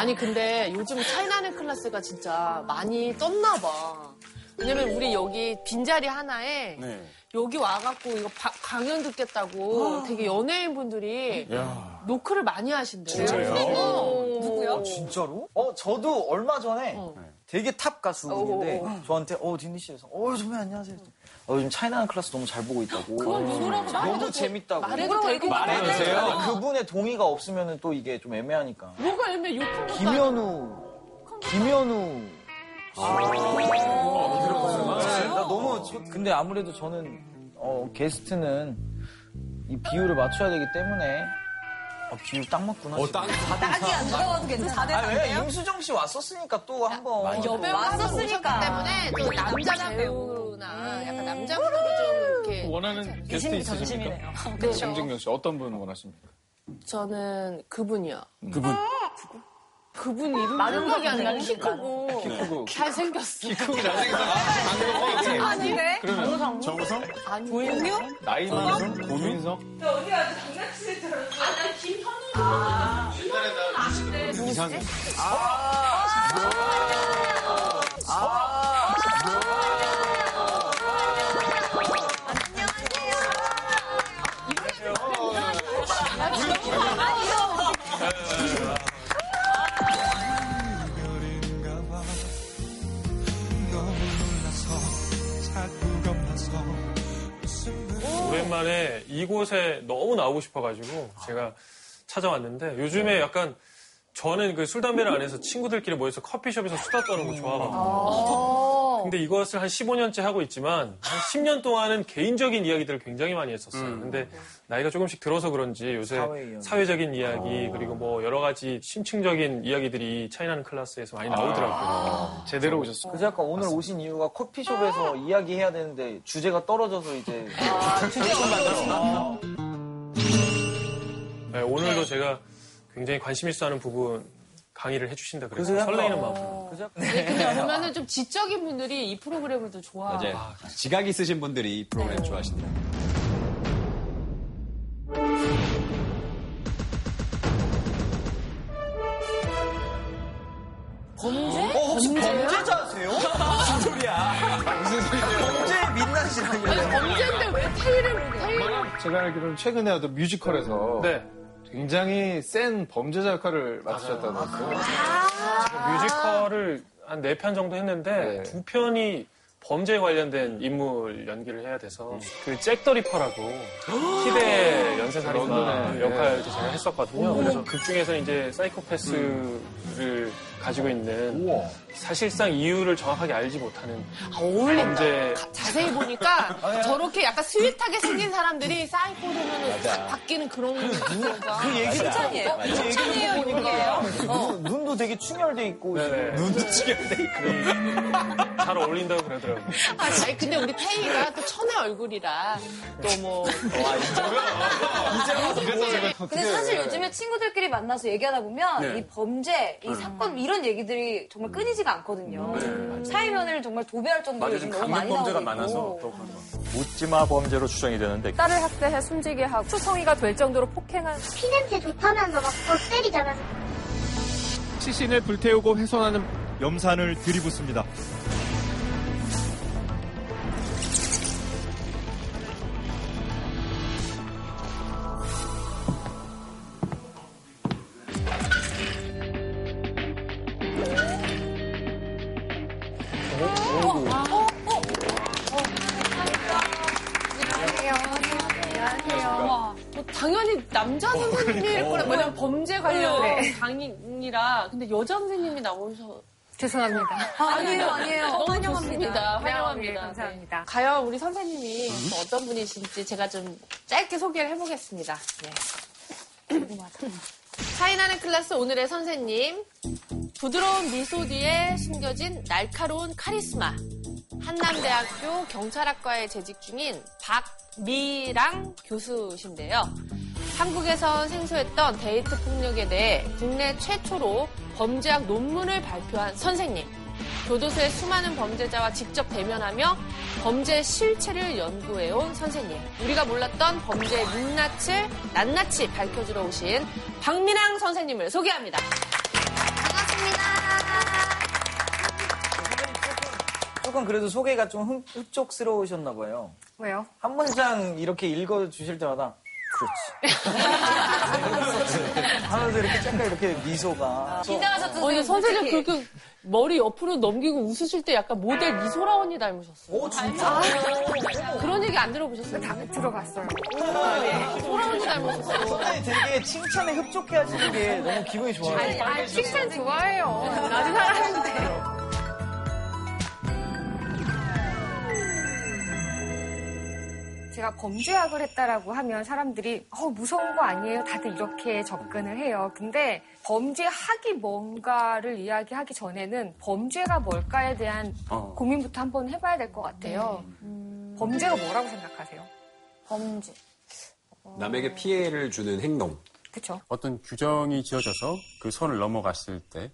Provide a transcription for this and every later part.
아니 근데 요즘 차이나는 클래스가 진짜 많이 떴나 봐. 왜냐면 우리 여기 빈자리 하나에 네. 여기 와갖고 이거 바- 강연 듣겠다고 되게 연예인 분들이 노크를 많이 하신대요. 진짜요? 어. 누구요? 진짜로? 어, 저도 얼마 전에 어. 되게 탑 가수분인데 저한테 어, 딘디 씨에서 어, 선배 안녕하세요. 어, 요즘 차이나는 클래스 너무 잘 보고 있다고. 그건 누구라고 말해도 너무 돼- 재밌다고. 말해도 되고 말해주세요. 그분의 동의가 없으면 또 이게 좀 애매하니까. 뭐가 애매 욕한 아니고. 김현우, 김현우. 네, 나 너무 저- 근데 아무래도 저는 어, 게스트는 이 비율을 맞춰야 되기 때문에 어, 비율 딱 맞구나. 어. 땅, 딱이 안 들어가도 괜찮아. 아, 왜 임수정 씨 왔었으니까 또 한 번 여배우 한번 왔었으니까. 때문에 또 남자 배우나 약간 남자 분으로 좀 이렇게 원하는 게스트 있으십니까? 전심이네요. 네. 정진경 씨 어떤 분 원하십니까? 저는 그분이요. 그분. 그분 이름 많은 생각이 안 나는 키 크고. 크고. 잘생겼어. 크고 잘생겨서 아닌데? 그러면 정우성? 아니 나이 많은 고민석? 이상해. 오랜만에 이곳에 너무 나오고 싶어가지고 제가 찾아왔는데 요즘에 약간 저는 그 술 담배를 안 해서 친구들끼리 모여서 커피숍에서 수다 떠는 거 좋아하거든요. 근데 이것을 한 15년째 하고 있지만 한 10년 동안은 개인적인 이야기들을 굉장히 많이 했었어요. 근데 나이가 조금씩 들어서 그런지 요새 사회. 사회적인 이야기 그리고 뭐 여러 가지 심층적인 이야기들이 차이나는 클래스에서 많이 나오더라고요. 제대로 오셨어요. 그래서 약간 오늘 오신 이유가 커피숍에서 이야기해야 되는데 주제가 떨어져서 이제 네, 오늘도 제가 굉장히 관심 있어 하는 부분 강의를 해주신다 그래서 설레이는 마음으로. 그래서 약간 네, 근데 보면은 좀 지적인 분들이 이 프로그램을 더 좋아하고 맞아요. 지각 있으신 분들이 이 프로그램 좋아하신다. 범죄? 어, 혹시 범죄자세요? 무슨 소리야? 무슨 소리야? 범죄의 민낯이라길래. 범죄인데 왜 테이를 테이를 제가 알기로는 최근에 어떤 뮤지컬에서 네. 굉장히 센 범죄자 역할을 맡으셨다고 했어요. 제가 뮤지컬을 한 네 편 정도 했는데 네. 두 편이 범죄에 관련된 인물 연기를 해야 돼서 그 잭 더 리퍼라고 희대 연쇄살인마 런던에, 역할을 제가 했었거든요. 그래서 극 중에서 이제 사이코패스를 가지고 있는 사실상 이유를 정확하게 알지 못하는 아, 어울린다. 가- 자세히 보니까 저렇게 약간 sweet하게 생긴 사람들이 사이코 되면은 싹 바뀌는 그런 거가. 그 얘기를 칭찬이에요. 칭찬이에요. 눈, 눈도 되게 충혈돼 있고. 네네. 눈도 충혈돼 있고. 잘 어울린다고 그러더라고요. 아니 근데 우리 테이가 또 천의 얼굴이라 또 뭐 근데 사실 요즘에 친구들끼리 만나서 얘기하다 보면 이 범죄, 이 사건 이런 얘기들이 정말 끊이지가 않거든요. 사회면을 정말 도배할 정도로 요즘 너무 많이 나오고 있고. 묻지마 범죄로 추정이 되는데 딸을 학대해 숨지게 하고 추성이가 될 정도로 폭행한 피냄새 좋다면서 막더 때리잖아. 시신을 불태우고 훼손하는 염산을 들이붓습니다. 당연히 남자 선생님일 거라 왜냐면 범죄 관련 강의라 근데 여자 선생님이 나오셔 죄송합니다. 아 니에요, 아니에요. 너무 환영합니다. 좋습니다. 네, 환영합니다. 네, 감사합니다. 네. 과연 우리 선생님이 또 어떤 분이신지 제가 좀 짧게 소개를 해보겠습니다. 네. 차이나는 클래스 오늘의 선생님. 부드러운 미소 뒤에 숨겨진 날카로운 카리스마. 한남대학교 경찰학과에 재직 중인 박미랑 교수신데요. 한국에서 생소했던 데이트 폭력에 대해 국내 최초로 범죄학 논문을 발표한 선생님. 교도소의 수많은 범죄자와 직접 대면하며 범죄 실체를 연구해온 선생님. 우리가 몰랐던 범죄의 민낯을 낱낱이 밝혀주러 오신 박민랑 선생님을 소개합니다. 반갑습니다. 조금 그래도 소개가 좀 흡족스러우셨나 봐요. 왜요? 한 문장 이렇게 읽어주실 때마다 그렇지. 하면서 이렇게 잠깐 이렇게 미소가. 긴장하셨던 어, 근데 선생님. 그렇게 머리 옆으로 넘기고 웃으실 때 약간 모델 이소라 언니 닮으셨어요. 오 진짜? 그런 얘기 안 들어보셨어요? 다 들어봤어요. 소라 언니 닮으셨어요. 선생님 되게 칭찬에 흡족해 하시는 게 너무 기분이 좋아요. 아니, 아니, 칭찬 좋아해요. 나도 사랑하는데. 제가 범죄학을 했다라고 하면 사람들이 어, 무서운 거 아니에요? 다들 이렇게 접근을 해요. 근데 범죄학이 뭔가를 이야기하기 전에는 범죄가 뭘까에 대한 고민부터 한번 해봐야 될 것 같아요. 범죄가 뭐라고 생각하세요? 범죄. 남에게 피해를 주는 행동. 그쵸? 어떤 규정이 지어져서 그 선을 넘어갔을 때,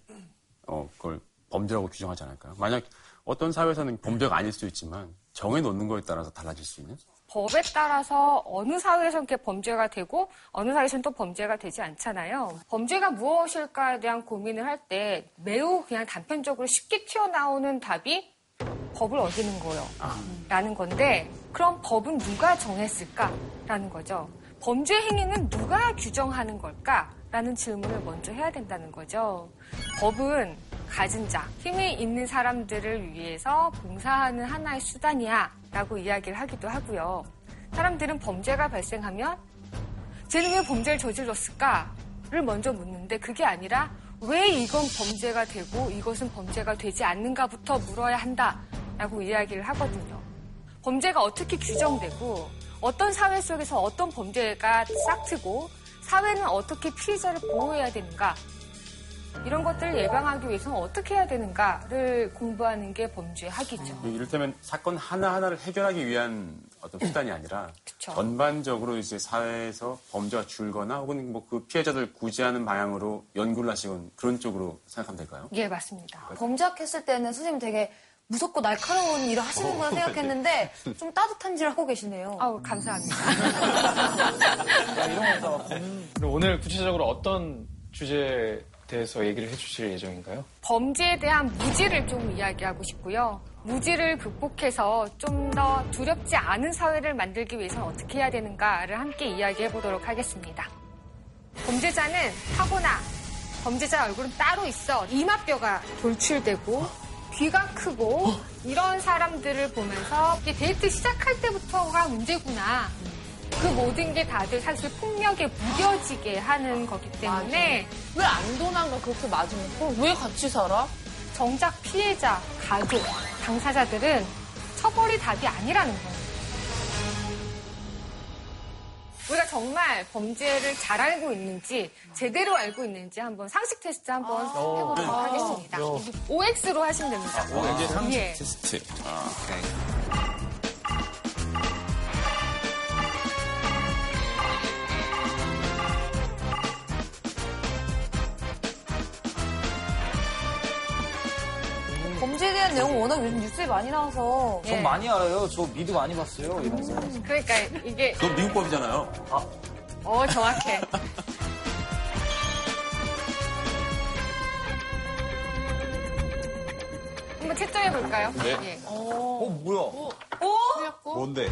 어, 그걸 범죄라고 규정하지 않을까요? 만약 어떤 사회에서는 범죄가 아닐 수 있지만 정해놓는 거에 따라서 달라질 수 있는? 법에 따라서 어느 사회에선 그게 범죄가 되고 어느 사회에선 또 범죄가 되지 않잖아요. 범죄가 무엇일까에 대한 고민을 할 때 매우 그냥 단편적으로 쉽게 튀어나오는 답이 법을 어기는 거예요. 라는 건데 그럼 법은 누가 정했을까라는 거죠. 범죄 행위는 누가 규정하는 걸까? 라는 질문을 먼저 해야 된다는 거죠. 법은 가진 자, 힘이 있는 사람들을 위해서 봉사하는 하나의 수단이야 라고 이야기를 하기도 하고요. 사람들은 범죄가 발생하면 쟤는 왜 범죄를 저질렀을까를 먼저 묻는데 그게 아니라 왜 이건 범죄가 되고 이것은 범죄가 되지 않는가부터 물어야 한다라고 이야기를 하거든요. 범죄가 어떻게 규정되고 어떤 사회 속에서 어떤 범죄가 싹트고 사회는 어떻게 피해자를 보호해야 되는가 이런 것들을 예방하기 위해서는 어떻게 해야 되는가를 공부하는 게 범죄 학이죠. 이를테면 사건 하나하나를 해결하기 위한 어떤 수단이 아니라 그쵸. 전반적으로 이제 사회에서 범죄가 줄거나 혹은 뭐 그 피해자들 구제하는 방향으로 연구를 하시건 그런 쪽으로 생각하면 될까요? 예, 맞습니다. 범죄학 했을 때는 선생님 되게 무섭고 날카로운 일을 하시는구나 생각했는데 좀 따뜻한 일을 하고 계시네요. 아우, 감사합니다. 이런 거다 오늘 구체적으로 어떤 주제에 대해서 얘기를 해주실 예정인가요? 범죄에 대한 무지를 좀 이야기하고 싶고요. 무지를 극복해서 좀 더 두렵지 않은 사회를 만들기 위해서는 어떻게 해야 되는가를 함께 이야기해 보도록 하겠습니다. 범죄자는 타고나 범죄자 얼굴은 따로 있어 이마뼈가 돌출되고 귀가 크고 이런 사람들을 보면서 데이트 시작할 때부터가 문제구나. 그 모든 게 다들 사실 폭력에 무뎌지게 하는 거기 때문에 왜 안 도난가 그렇게 맞으면 왜 같이 살아? 정작 피해자, 가족, 당사자들은 처벌이 답이 아니라는 거예요. 우리가 정말 범죄를 잘 알고 있는지 제대로 알고 있는지 한번 상식 테스트 한번 해보도록 하겠습니다. OX로 하시면 됩니다. 이게 상식 예. 테스트. 범죄 내용은 워낙 요즘 뉴스에 많이 나와서 전 많이 알아요. 저 미드 많이 봤어요. 이런 거. 그러니까 이게 그건 미국 법이잖아요. 어 정확해. 한번 채점해 볼까요? 네. 어 뭐야? 뭔데?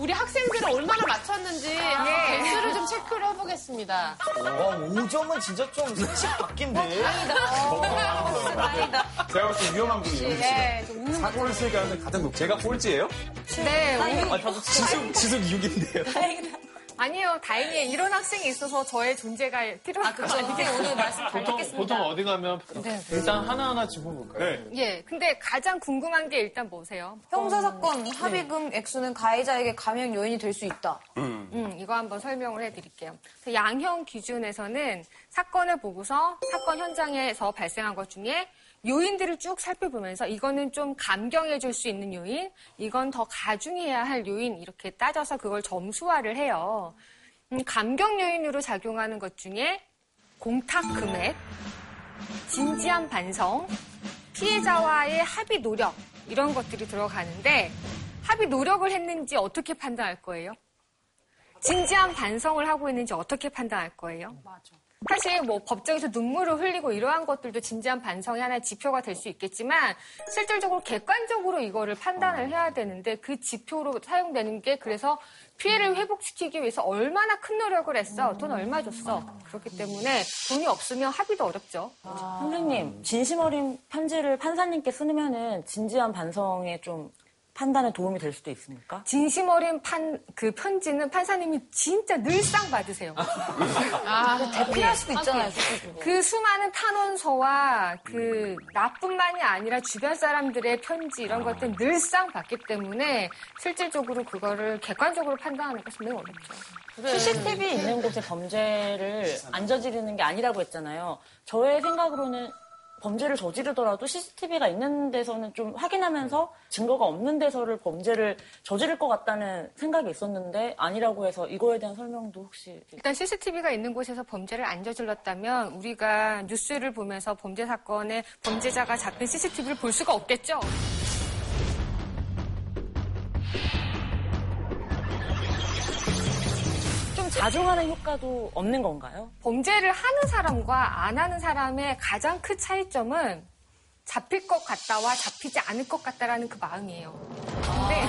우리 학생들은 얼마나 맞췄는지 한번 개수를 좀 체크를 해보겠습니다. 와 5점은 진짜 좀 사실 바뀐데. 제가 봤을 때 위험한 분이에요. 네, 좀 웃는 사고를 쓰게 하는데 가장 높 제가 꼴찌예요? 네, 오- 지속, 지속 6인데요. 아니에요. 다행히 이런 학생이 있어서 저의 존재가 필요한 거 아니에요. 선생님 오늘 말씀 잘 보통, 듣겠습니다. 보통 어디 가면 일단 하나하나 짚어볼까요? 예, 근데 가장 궁금한 게 일단 뭐세요? 형사 사건 합의금 액수는 가해자에게 감형 요인이 될 수 있다. 음, 이거 한번 설명을 해드릴게요. 양형 기준에서는 사건을 보고서 사건 현장에서 발생한 것 중에 요인들을 쭉 살펴보면서 이거는 좀 감경해 줄 수 있는 요인, 이건 더 가중해야 할 요인 이렇게 따져서 그걸 점수화를 해요. 음, 감경 요인으로 작용하는 것 중에 공탁 금액, 진지한 반성, 피해자와의 합의 노력 이런 것들이 들어가는데 합의 노력을 했는지 어떻게 판단할 거예요? 진지한 반성을 하고 있는지 어떻게 판단할 거예요? 맞아. 사실 뭐 법정에서 눈물을 흘리고 이러한 것들도 진지한 반성의 하나의 지표가 될 수 있겠지만 실질적으로 객관적으로 이거를 판단을 해야 되는데 그 지표로 사용되는 게 그래서 피해를 회복시키기 위해서 얼마나 큰 노력을 했어 돈 얼마 줬어 그렇기 때문에 돈이 없으면 합의도 어렵죠. 선생님, 진심 어린 편지를 판사님께 쓰면은 진지한 반성에 좀 판단에 도움이 될 수도 있습니까? 진심 어린 판, 그 편지는 판사님이 진짜 늘상 받으세요. 아, 대피할 수도 있잖아요. 그 수많은 탄원서와 그 나뿐만이 아니라 주변 사람들의 편지 이런 것들 늘상 받기 때문에 실질적으로 그거를 객관적으로 판단하는 것은 매우 어렵죠. CCTV 있는 곳에 범죄를 안 저지르는 게 아니라고 했잖아요. 저의 생각으로는 범죄를 저지르더라도 CCTV가 있는 데서는 좀 확인하면서 증거가 없는 데서를 범죄를 저지를 것 같다는 생각이 있었는데 아니라고 해서 이거에 대한 설명도 혹시 일단 CCTV가 있는 곳에서 범죄를 안 저질렀다면 우리가 뉴스를 보면서 범죄 사건의 범죄자가 잡힌 CCTV를 볼 수가 없겠죠. 좀 자중하는 효과도 없는 건가요? 범죄를 하는 사람과 안 하는 사람의 가장 큰 차이점은 잡힐 것 같다와 잡히지 않을 것 같다라는 그 마음이에요. 근데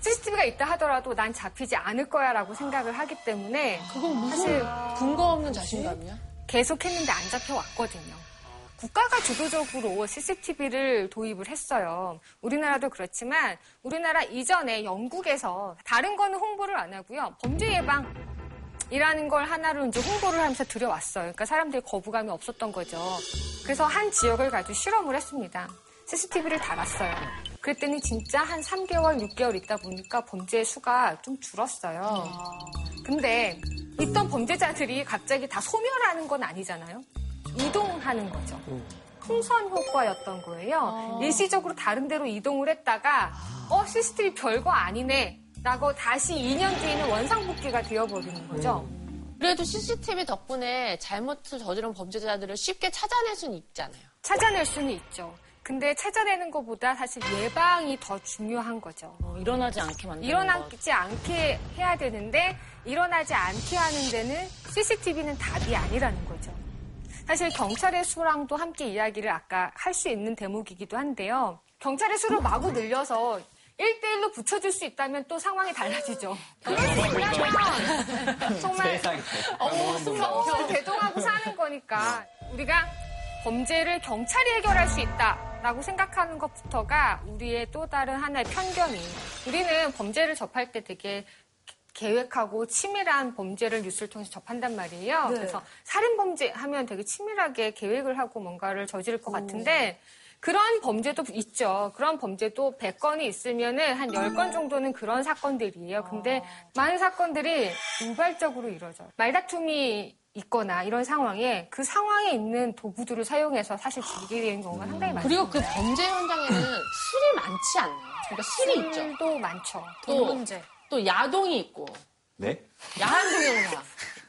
CCTV가 있다 하더라도 난 잡히지 않을 거야라고 생각을 하기 때문에 그건 사실 무슨 근거 없는 자신감이야? 계속 했는데 안 잡혀왔거든요. 국가가 주도적으로 CCTV를 도입을 했어요. 우리나라도 그렇지만 우리나라 이전에 영국에서 다른 거는 홍보를 안 하고요. 범죄 예방 이라는 걸 하나로 이제 홍보를 하면서 들여왔어요. 그러니까 사람들이 거부감이 없었던 거죠. 그래서 한 지역을 가지고 실험을 했습니다. CCTV를 달았어요. 그랬더니 진짜 한 3개월, 6개월 있다 보니까 범죄 수가 좀 줄었어요. 근데 있던 범죄자들이 갑자기 다 소멸하는 건 아니잖아요. 이동하는 거죠. 풍선 효과였던 거예요. 일시적으로 다른 데로 이동을 했다가 어 CCTV 별거 아니네 라고 다시 2년 뒤에는 원상복귀가 되어버리는 거죠. 그래도 CCTV 덕분에 잘못을 저지른 범죄자들을 쉽게 찾아낼 수는 있잖아요. 찾아낼 수는 있죠. 근데 찾아내는 것보다 사실 예방이 더 중요한 거죠. 어, 일어나지 않게 만드는 것. 일어나지 않게 해야 되는데 일어나지 않게 하는 데는 CCTV는 답이 아니라는 거죠. 사실 경찰의 수랑도 함께 이야기를 아까 할 수 있는 대목이기도 한데요. 경찰의 수를 마구 늘려서 1대1로 붙여줄 수 있다면 또 상황이 달라지죠. 그럴 수 있다면 정말 어, 평생 대동하고 사는 거니까 우리가 범죄를 경찰이 해결할 수 있다라고 생각하는 것부터가 우리의 또 다른 하나의 편견이 우리는 범죄를 접할 때 되게 계획하고 치밀한 범죄를 뉴스를 통해서 접한단 말이에요. 그래서 살인 범죄 하면 되게 치밀하게 계획을 하고 뭔가를 저지를 것 같은데 그런 범죄도 있죠. 그런 범죄도 100건이 있으면은 한 10건 정도는 그런 사건들이에요. 근데 많은 사건들이 우발적으로 이루어져요. 말다툼이 있거나 이런 상황에 그 상황에 있는 도구들을 사용해서 사실 죽이게 되는 경우가 상당히 많습니다. 그리고 그 범죄 현장에는 술이 많지 않나요? 그러니까 술이 있죠. 술도 많죠. 또, 또 야동이 있고. 네? 야한 동영상.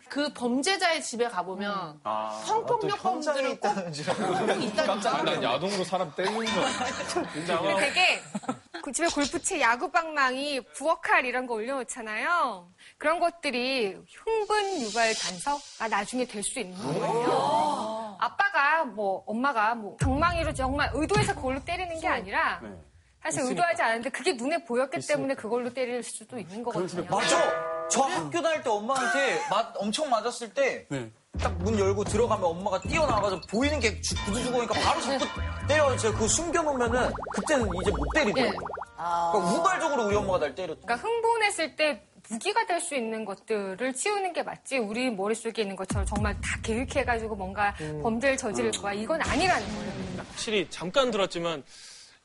그 범죄자의 집에 가보면 성폭력범들을 꼭 아, 난 야동으로 사람 때리는 거 근데 되게 그 집에 골프채, 야구방망이, 부엌칼 이런 거 올려놓잖아요. 그런 것들이 흥분 유발 단서가 나중에 될 수 있는 거예요. 아빠가 뭐 엄마가 뭐 방망이로 정말 의도해서 그걸로 때리는 게 아니라 사실 의도하지 않았는데 그게 눈에 보였기 때문에 그걸로 때릴 수도 있는 거거든요. 맞아. 저 학교 다닐 때 엄마한테 맞, 엄청 맞았을 때딱문 열고 들어가면 엄마가 뛰어나와서 보이는 게 주- 구두 주고 오니까 바로 잡고 때려가지고 제가 그거 숨겨놓으면은 그때는 이제 못 때리더라고요. 그러니까 우발적으로 우리 엄마가 날 때렸죠. 그러니까 흥분했을 때 무기가 될 수 있는 것들을 치우는 게 맞지. 우리 머릿속에 있는 것처럼 정말 다 계획해가지고 뭔가 범죄를 저지를 거야. 이건 아니라는 거예요. 확실히 잠깐 들었지만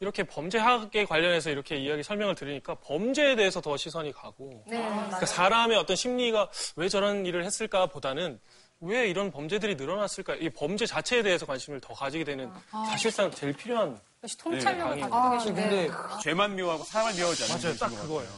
이렇게 범죄학에 관련해서 이렇게 이야기 설명을 들으니까 범죄에 대해서 더 시선이 가고. 네. 그러니까 사람의 어떤 심리가 왜 저런 일을 했을까 보다는 왜 이런 범죄들이 늘어났을까? 이 범죄 자체에 대해서 관심을 더 가지게 되는 사실상 제일 필요한 통찰력을 네, 가지고 계신 근데 죄만 미워하고 사람을 미워하지 않는 맞아요 딱것 그거예요.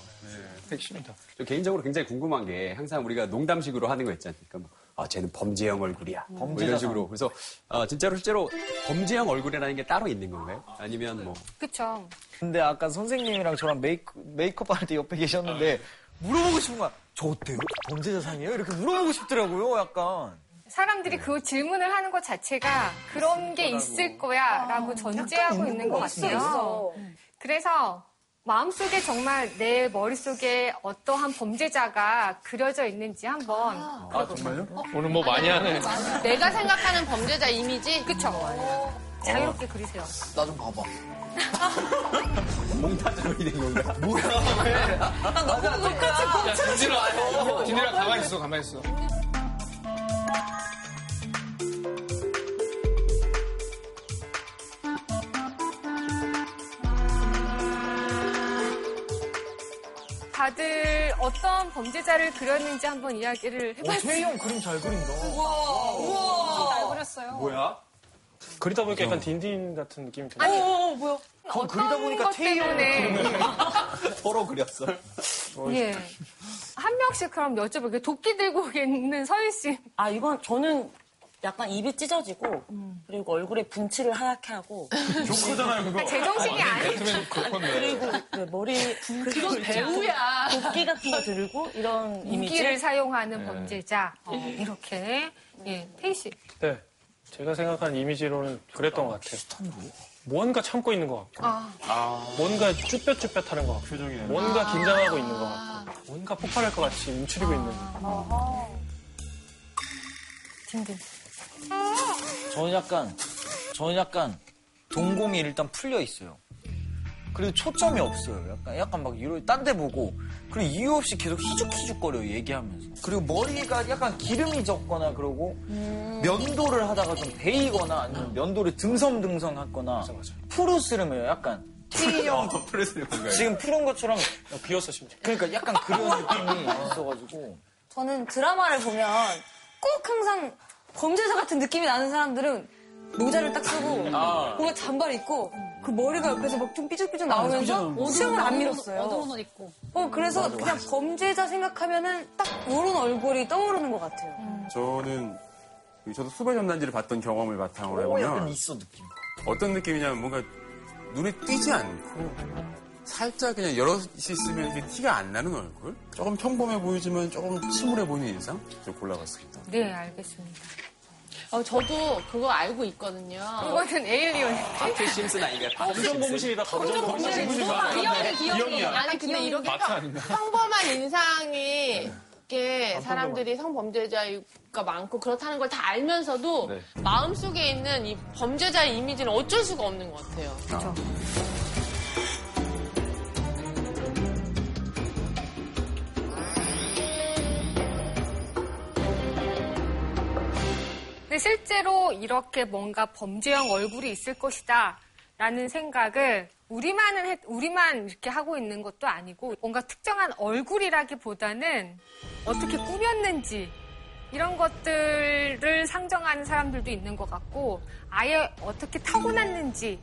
핵심이다. 저 개인적으로 굉장히 궁금한 게 항상 우리가 농담식으로 하는 거 있지 않습니까? 뭐, 아, 쟤는 범죄형 얼굴이야. 뭐 이런 식으로. 그래서 아, 진짜로 실제로 범죄형 얼굴이라는 게 따로 있는 건가요? 아니면 뭐 그쵸. 근데 아까 선생님이랑 저랑 메이크, 메이크업 할 때 옆에 계셨는데 물어보고 싶은 거야. 저 어때요? 범죄자 상이에요? 이렇게 물어보고 싶더라고요, 약간. 사람들이 그 질문을 하는 것 자체가 그런 게 있을 거야 라고 전제하고 있는 것 있어, 같아요. 있어. 그래서 마음속에 정말 내 머릿속에 어떠한 범죄자가 그려져 있는지 한번 아, 정말요? 오늘 뭐 많이 하네. 내가 생각하는 범죄자 이미지? 그쵸? 자유롭게 그리세요. 나 좀 봐봐. 몽타주로 이된 건가? 뭐야, 왜? 나 너무 똑같이 야, 진진아, 진진아 가만히 있어, 가만히 있어. 다들 어떤 범죄자를 그렸는지 한번 이야기를 해봤어요. 최희 형 그림 잘 그린다. 잘 그렸어요. 뭐야? 그리다 보니까 약간 딘딘 같은 느낌이 들어요. 아니, 어, 뭐야? 그럼 그리다 보니까 것 태희 형 때문에 서로 그렸어. 예. 한 명씩 그럼 여쭤볼게요. 도끼 들고 있는 서윤 씨. 아, 이건 저는 약간 입이 찢어지고, 그리고 얼굴에 분칠을 하얗게 하고, 조커잖아요, 그거. 제정신이 아니. 배트맨 그건데. 그리고 그 머리, 그건 배우야. 도끼 같은 거 들고, 이런 이미지. 무기를 사용하는 범죄자. 어, 이렇게. 예, 태희 씨. 네. 제가 생각하는 이미지로는 그랬던 것 같아요. 뭔가 참고 있는 것 같고, 뭔가 쭈뼛쭈뼛하는 것 같고, 뭔가 긴장하고 있는 것 같고, 뭔가 폭발할 것 같이 움츠리고 있는. 딘딘. 저는 약간, 저는 약간 동공이 일단 풀려 있어요. 그리고 초점이 없어요. 약간, 약간 막 이런, 딴데 보고. 그리고 이유 없이 계속 희죽희죽거려요, 얘기하면서. 그리고 머리가 약간 기름이 졌거나 그러고, 면도를 하다가 좀 베이거나 아니면 면도를 듬성듬성 했거나, 푸르스름해요, 약간. T 형 프레스를 뭔가요? 지금 푸른 것처럼, 비었어, 심지어. 그러니까 약간 그런 느낌이 있어가지고. 저는 드라마를 보면 꼭 항상 범죄자 같은 느낌이 나는 사람들은 모자를 딱 쓰고 뭔가 잔발 입고 그 머리가 옆에서 막좀 삐죽삐죽 나오면서 수염을 안 밀었어요. 어두운 옷 입고. 어, 그래서 그냥 범죄자 생각하면은 딱 이런 얼굴이 떠오르는 것 같아요. 저는 저도 수배 전단지를 봤던 경험을 바탕으로 해보면 있어, 느낌. 어떤 느낌이냐면 뭔가 눈에 띄지 않고 살짝 그냥 여럿이 있으면 이렇게 티가 안 나는 얼굴? 조금 평범해 보이지만 조금 침울해 보이는 인상? 좀 골라봤습니다. 네, 알겠습니다. 어, 저도 그거 알고 있거든요. 이거는 에일리언. 바트 심슨 아닌가요? 바트 심슨? 검정공신이다, 검정공신. 기억이, 기억이. 아니 근데 이렇게 평, 평범한 인상이 이게 사람들이 성범죄자가 많고 그렇다는 걸 다 알면서도 네. 마음속에 있는 이 범죄자의 이미지는 어쩔 수가 없는 것 같아요. 그렇죠. 근데 실제로 이렇게 뭔가 범죄형 얼굴이 있을 것이다. 라는 생각을 우리만은 해- 우리만 이렇게 하고 있는 것도 아니고 뭔가 특정한 얼굴이라기보다는 어떻게 꾸몄는지 이런 것들을 상정하는 사람들도 있는 것 같고 아예 어떻게 타고났는지를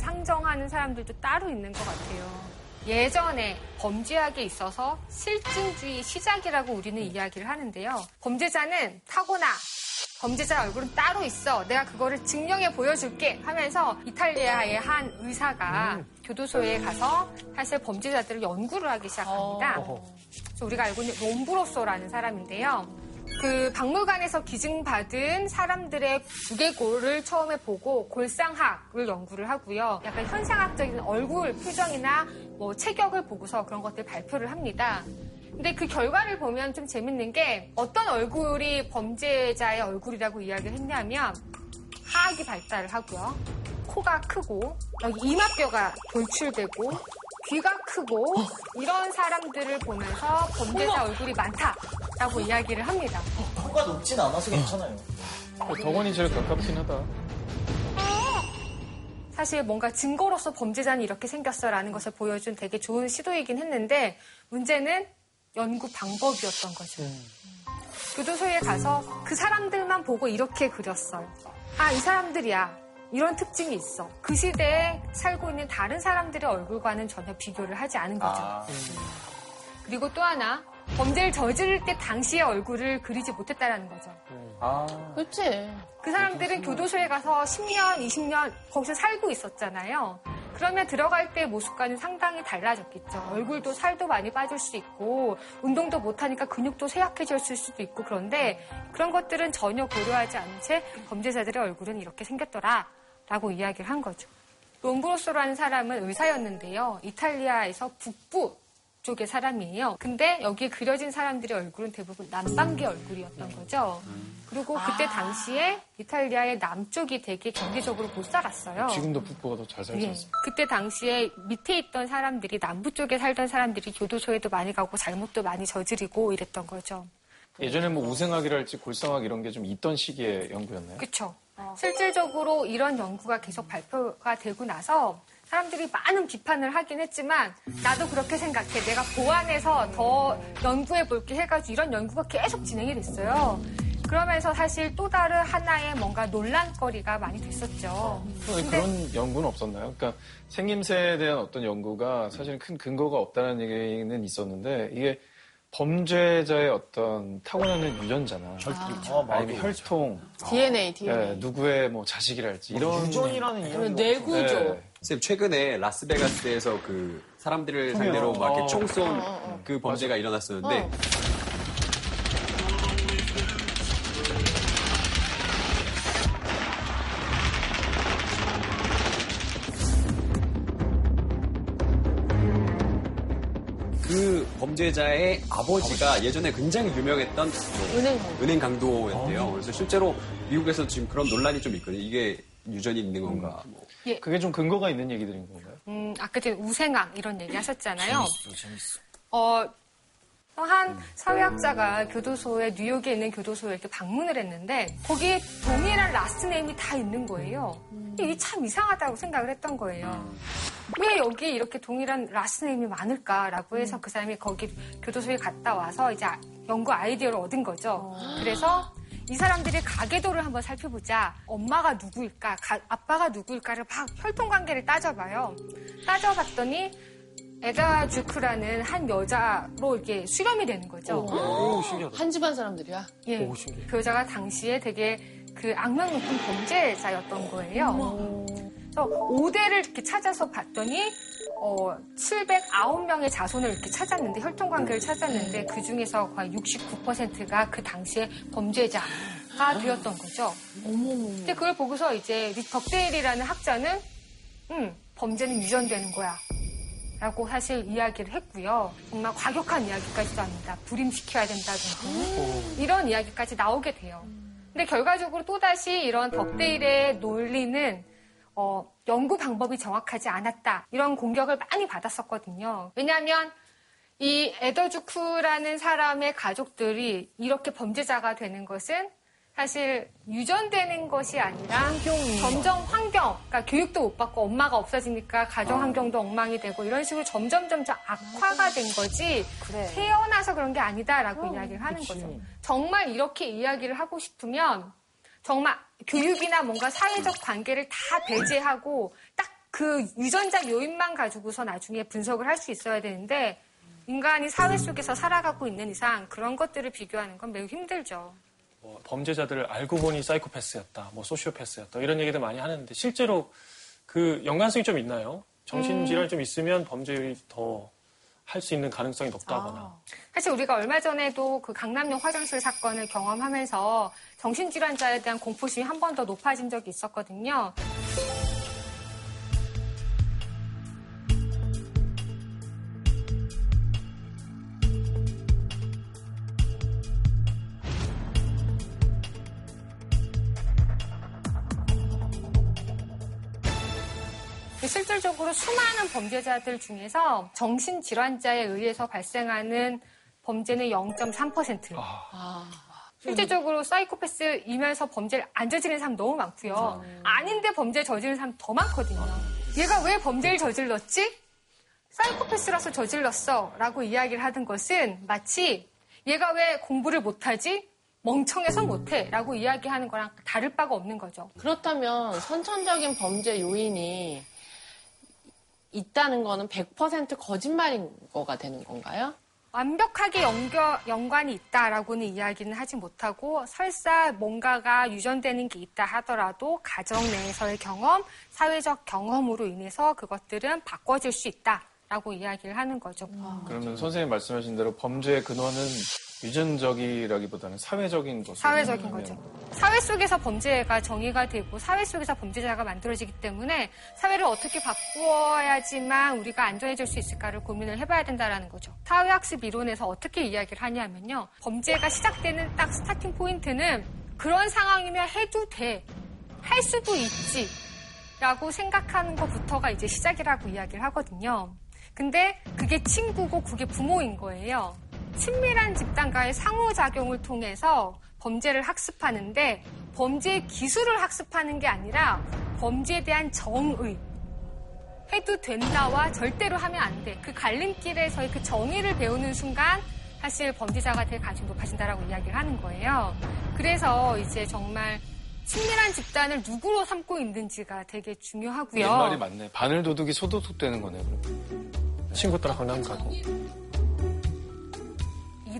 상정하는 사람들도 따로 있는 것 같아요. 예전에 범죄학에 있어서 실증주의 시작이라고 우리는 이야기를 하는데요. 범죄자는 타고나 범죄자 얼굴은 따로 있어. 내가 그거를 증명해 보여줄게 하면서 이탈리아의 한 의사가 교도소에 가서 사실 범죄자들을 연구를 하기 시작합니다. 그래서 우리가 알고 있는 롬브로소라는 사람인데요. 그 박물관에서 기증받은 사람들의 두개골을 처음에 보고 골상학을 연구를 하고요. 약간 현상학적인 얼굴 표정이나 뭐 체격을 보고서 그런 것들 발표를 합니다. 근데 그 결과를 보면 좀 재밌는 게 어떤 얼굴이 범죄자의 얼굴이라고 이야기를 했냐면 하악이 발달을 하고요. 코가 크고 여기 이마뼈가 돌출되고 귀가 크고 이런 사람들을 보면서 범죄자 얼굴이 많다라고 이야기를 합니다. 코가 높진 않아서 괜찮아요. 덕원이 제일 가깝긴 하다. 사실 뭔가 증거로서 범죄자는 이렇게 생겼어라는 것을 보여준 되게 좋은 시도이긴 했는데 문제는 연구 방법이었던 거죠. 교도소에 가서 그 사람들만 보고 이렇게 그렸어요. 아, 이 사람들이야. 이런 특징이 있어. 그 시대에 살고 있는 다른 사람들의 얼굴과는 전혀 비교를 하지 않은 거죠. 그리고 또 하나, 범죄를 저지를 때 당시의 얼굴을 그리지 못했다라는 거죠. 그렇지. 그 사람들은 교도소에 가서 10년, 20년 거기서 살고 있었잖아요. 그러면 들어갈 때 모습과는 상당히 달라졌겠죠. 얼굴도 살도 많이 빠질 수 있고 운동도 못하니까 근육도 쇠약해졌을 수도 있고 그런데 그런 것들은 전혀 고려하지 않은 채 범죄자들의 얼굴은 이렇게 생겼더라 라고 이야기를 한 거죠. 롬브로소라는 사람은 의사였는데요. 이탈리아에서 북부 쪽의 사람이에요. 근데 여기에 그려진 사람들의 얼굴은 대부분 남방계 얼굴이었던 거죠. 그리고 그때 당시에 이탈리아의 남쪽이 되게 경제적으로 못 살았어요. 지금도 북부가 더 잘 살지 예. 않습니까? 그때 당시에 밑에 있던 사람들이 남부 쪽에 살던 사람들이 교도소에도 많이 가고 잘못도 많이 저지르고 이랬던 거죠. 예전에 뭐 우생학이랄지 골상학 이런 게 좀 있던 시기의 연구였나요? 그렇죠. 실질적으로 이런 연구가 계속 발표가 되고 나서 사람들이 많은 비판을 하긴 했지만 나도 그렇게 생각해. 내가 보완해서 더 연구해 볼게 해가지고 이런 연구가 계속 진행이 됐어요. 그러면서 사실 또 다른 하나의 뭔가 논란거리가 많이 됐었죠. 근데 그런 연구는 없었나요? 그러니까 생김새에 대한 어떤 연구가 사실 큰 근거가 없다는 얘기는 있었는데 이게 범죄자의 어떤 타고나는 유전자나 어, 맞아. 아니면 혈통, DNA, DNA. 예, 누구의 뭐 자식이랄지 이런 유전이라는 그리고 이야기 뇌구조. 네. 쌤 최근에 라스베가스에서 그 사람들을 상대로 막 이렇게 어. 총쏜 어, 그 범죄가 일어났었는데 어. 그 범죄자의 아버지가 예전에 굉장히 유명했던 뭐 은행 강도. 은행 강도였대요. 그래서 실제로 미국에서 지금 그런 논란이 좀 있거든요. 이게 유전이 있는 건가? 뭐. 그게 좀 근거가 있는 얘기들인 건가요? 음, 아까 전에 우생학 이런 얘기 하셨잖아요. 재밌어, 재밌어. 어, 한 사회학자가 교도소에, 뉴욕에 있는 교도소에 이렇게 방문을 했는데, 거기에 동일한 last name이 다 있는 거예요. 이게 참 이상하다고 생각을 했던 거예요. 왜 여기 이렇게 동일한 last name이 많을까라고 해서 그 사람이 거기 교도소에 갔다 와서 이제 연구 아이디어를 얻은 거죠. 그래서 이 사람들이 가계도를 한번 살펴보자. 엄마가 누구일까, 가- 아빠가 누구일까를 막 혈통 관계를 따져봐요. 따져봤더니 에다 주크라는 한 여자로 이렇게 수렴이 되는 거죠. 오, 신기하다. 한 집안 사람들이야. 예. 오, 신기해. 그 여자가 당시에 되게 그 악명 높은 범죄자였던 거예요. 그래서 5대를 이렇게 찾아서 봤더니 어, 709명의 자손을 이렇게 찾았는데 혈통 관계를 찾았는데 그 중에서 거의 69%가 그 당시에 범죄자가 되었던 거죠. 근데 그걸 보고서 이제 리 덕데일이라는 학자는 음, 범죄는 유전되는 거야. 라고 사실 이야기를 했고요. 정말 과격한 이야기까지도 합니다. 불임시켜야 된다든지 이런 이야기까지 나오게 돼요. 근데 결과적으로 또다시 이런 덕데일의 논리는 어, 연구 방법이 정확하지 않았다. 이런 공격을 많이 받았었거든요. 왜냐하면 이 에더주크라는 사람의 가족들이 이렇게 범죄자가 되는 것은 사실 유전되는 것이 아니라 점점 환경, 그러니까 교육도 못 받고 엄마가 없어지니까 가정 환경도 엉망이 되고 이런 식으로 점점 점점 악화가 된 거지 태어나서 그런 게 아니다라고 이야기를 하는 거죠. 정말 이렇게 이야기를 하고 싶으면 정말 교육이나 뭔가 사회적 관계를 다 배제하고 딱 그 유전자 요인만 가지고서 나중에 분석을 할 수 있어야 되는데 인간이 사회 속에서 살아가고 있는 이상 그런 것들을 비교하는 건 매우 힘들죠. 뭐 범죄자들을 알고 보니 사이코패스였다, 뭐 소시오패스였다 이런 얘기들 많이 하는데 실제로 그 연관성이 좀 있나요? 정신질환이 좀 있으면 범죄율이 더 할 수 있는 가능성이 높다거나. 사실 우리가 얼마 전에도 그 강남역 화장실 사건을 경험하면서 정신질환자에 대한 공포심이 한 번 더 높아진 적이 있었거든요. 실질적으로 수많은 범죄자들 중에서 정신질환자에 의해서 발생하는 범죄는 0.3%. 실질적으로 사이코패스이면서 범죄를 안 저지르는 사람 너무 많고요. 아닌데 범죄 저지르는 사람 더 많거든요. 얘가 왜 범죄를 저질렀지? 사이코패스라서 저질렀어. 라고 이야기를 하는 것은 마치 얘가 왜 공부를 못하지? 멍청해서 못해. 라고 이야기하는 거랑 다를 바가 없는 거죠. 그렇다면 선천적인 범죄 요인이 있다는 거는 100% 거짓말인 거가 되는 건가요? 완벽하게 연결, 연관이 있다라고는 이야기는 하지 못하고 설사 뭔가가 유전되는 게 있다 하더라도 가정 내에서의 경험, 사회적 경험으로 인해서 그것들은 바꿔질 수 있다라고 이야기를 하는 거죠. 그러면 선생님 말씀하신 대로 범죄의 근원은 유전적이라기보다는 사회적인 것으로 사회적인 거죠. 사회 속에서 범죄가 정의가 되고 사회 속에서 범죄자가 만들어지기 때문에 사회를 어떻게 바꾸어야지만 우리가 안전해질 수 있을까를 고민을 해봐야 된다는 거죠. 사회학습 이론에서 어떻게 이야기를 하냐면요. 범죄가 시작되는 딱 스타팅 포인트는 그런 상황이면 해도 돼. 할 수도 있지. 라고 생각하는 것부터가 이제 시작이라고 이야기를 하거든요. 근데 그게 친구고 그게 부모인 거예요. 친밀한 집단과의 상호작용을 통해서 범죄를 학습하는데 범죄 기술을 학습하는 게 아니라 범죄에 대한 정의. 해도 된다와 절대로 하면 안 돼. 그 갈림길에서의 그 정의를 배우는 순간 사실 범죄자가 될 가능성이 높아진다라고 이야기를 하는 거예요. 그래서 이제 정말 친밀한 집단을 누구로 삼고 있는지가 되게 중요하고요. 옛말이 맞네. 바늘 도둑이 소도둑 되는 거네. 그럼. 친구 따라 강남 가고.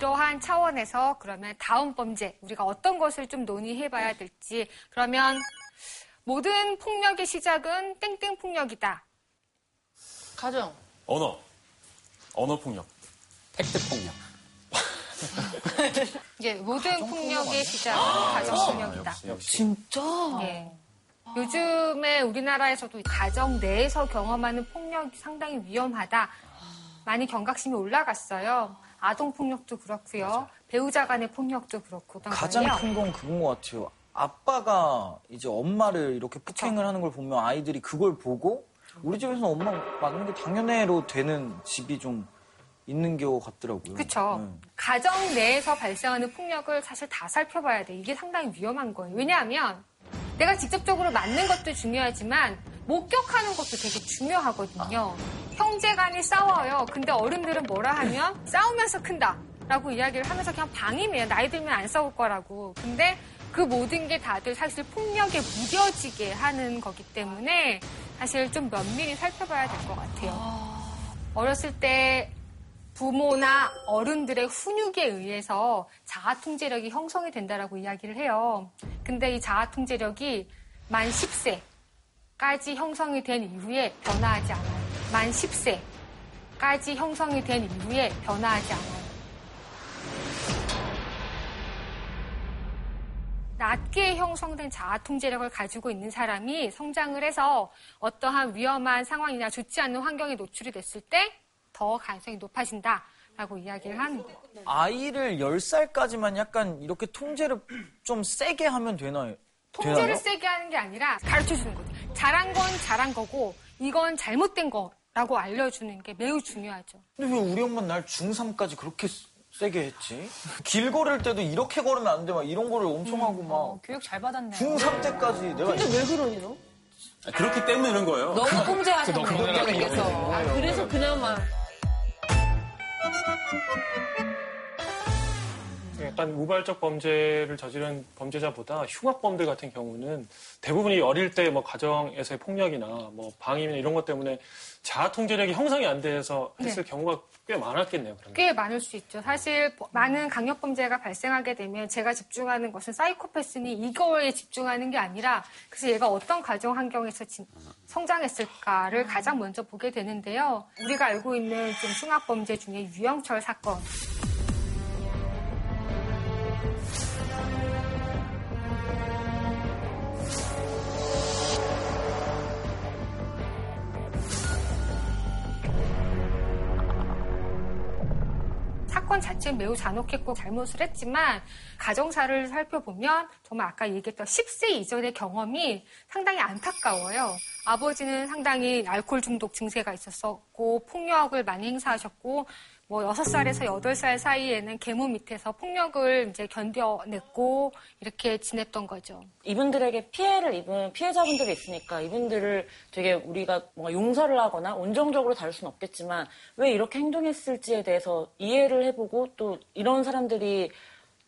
이러한 차원에서 그러면 다음 범죄 우리가 어떤 것을 좀 논의해 봐야 될지 그러면 모든 폭력의 시작은 땡땡 폭력이다. 가정. 언어. 언어 폭력. 팩트 폭력. 이제 모든 폭력의 시작은 가정 폭력이다. 진짜? 예. 요즘에 우리나라에서도 가정 내에서 경험하는 폭력이 상당히 위험하다. 많이 경각심이 올라갔어요. 아동 폭력도 그렇고요. 배우자 간의 폭력도 그렇고. 가장 큰 건 그건 것 같아요. 아빠가 이제 엄마를 이렇게 폭행을 하는 걸 보면 아이들이 그걸 보고 우리 집에서는 엄마 맞는 게 당연해로 되는 집이 좀 있는 것 같더라고요. 그렇죠. 네. 가정 내에서 발생하는 폭력을 사실 다 살펴봐야 돼. 이게 상당히 위험한 거예요. 왜냐하면 내가 직접적으로 맞는 것도 중요하지만 목격하는 것도 되게 중요하거든요. 형제 간이 싸워요. 근데 어른들은 뭐라 하면 싸우면서 큰다. 라고 이야기를 하면서 그냥 방임해요. 나이 들면 안 싸울 거라고. 근데 그 모든 게 다들 사실 폭력에 무뎌지게 하는 거기 때문에 사실 좀 면밀히 살펴봐야 될 것 같아요. 어렸을 때 부모나 어른들의 훈육에 의해서 자아 통제력이 형성이 된다라고 이야기를 해요. 근데 이 자아 통제력이 만 10세 까지 형성이 된 이후에 변화하지 않아요. 만 10세까지 형성이 된 이후에 변화하지 않아요. 낮게 형성된 자아 통제력을 가지고 있는 사람이 성장을 해서 어떠한 위험한 상황이나 좋지 않은 환경에 노출이 됐을 때 더 가능성이 높아진다 라고 이야기를 하는 거예요. 아이를 10살까지만 약간 이렇게 통제를 좀 세게 하면 되나요? 통제를 되나요? 세게 하는 게 아니라 가르쳐 주는 거죠. 잘한 건 잘한 거고 이건 잘못된 거라고 알려주는 게 매우 중요하죠. 근데 왜 우리 엄마는 날 중3까지 그렇게 세게 했지? 길 걸을 때도 이렇게 걸으면 안 돼. 막 이런 거를 엄청 하고 막. 교육 잘 받았네. 중3 때까지 내가. 근데 왜 그러니 너? 그렇게 때문에 그런 거예요. 너무 통제하셨네. 아, 그래서 그나마. 약간 우발적 범죄를 저지른 범죄자보다 흉악범들 같은 경우는 대부분이 어릴 때 뭐 가정에서의 폭력이나 뭐 방임이나 이런 것 때문에 자아 통제력이 형성이 안 돼서 했을 경우가 꽤 많았겠네요. 그러면. 꽤 많을 수 있죠. 사실 많은 강력 범죄가 발생하게 되면 제가 집중하는 것은 사이코패스니 이거에 집중하는 게 아니라 그래서 얘가 어떤 가정 환경에서 진- 성장했을까를 가장 먼저 보게 되는데요. 우리가 알고 있는 좀 흉악범죄 중에 유영철 사건 사건 자체는 매우 잔혹했고 잘못을 했지만 가정사를 살펴보면 정말 아까 얘기했던 10세 이전의 경험이 상당히 안타까워요. 아버지는 상당히 알코올 중독 증세가 있었었고 폭력을 많이 행사하셨고 뭐 6살에서 8살 사이에는 계모 밑에서 폭력을 이제 견뎌냈고 이렇게 지냈던 거죠. 이분들에게 피해를 입은 피해자분들이 있으니까 이분들을 되게 우리가 뭔가 용서를 하거나 온정적으로 다룰 수는 없겠지만 왜 이렇게 행동했을지에 대해서 이해를 해보고 또 이런 사람들이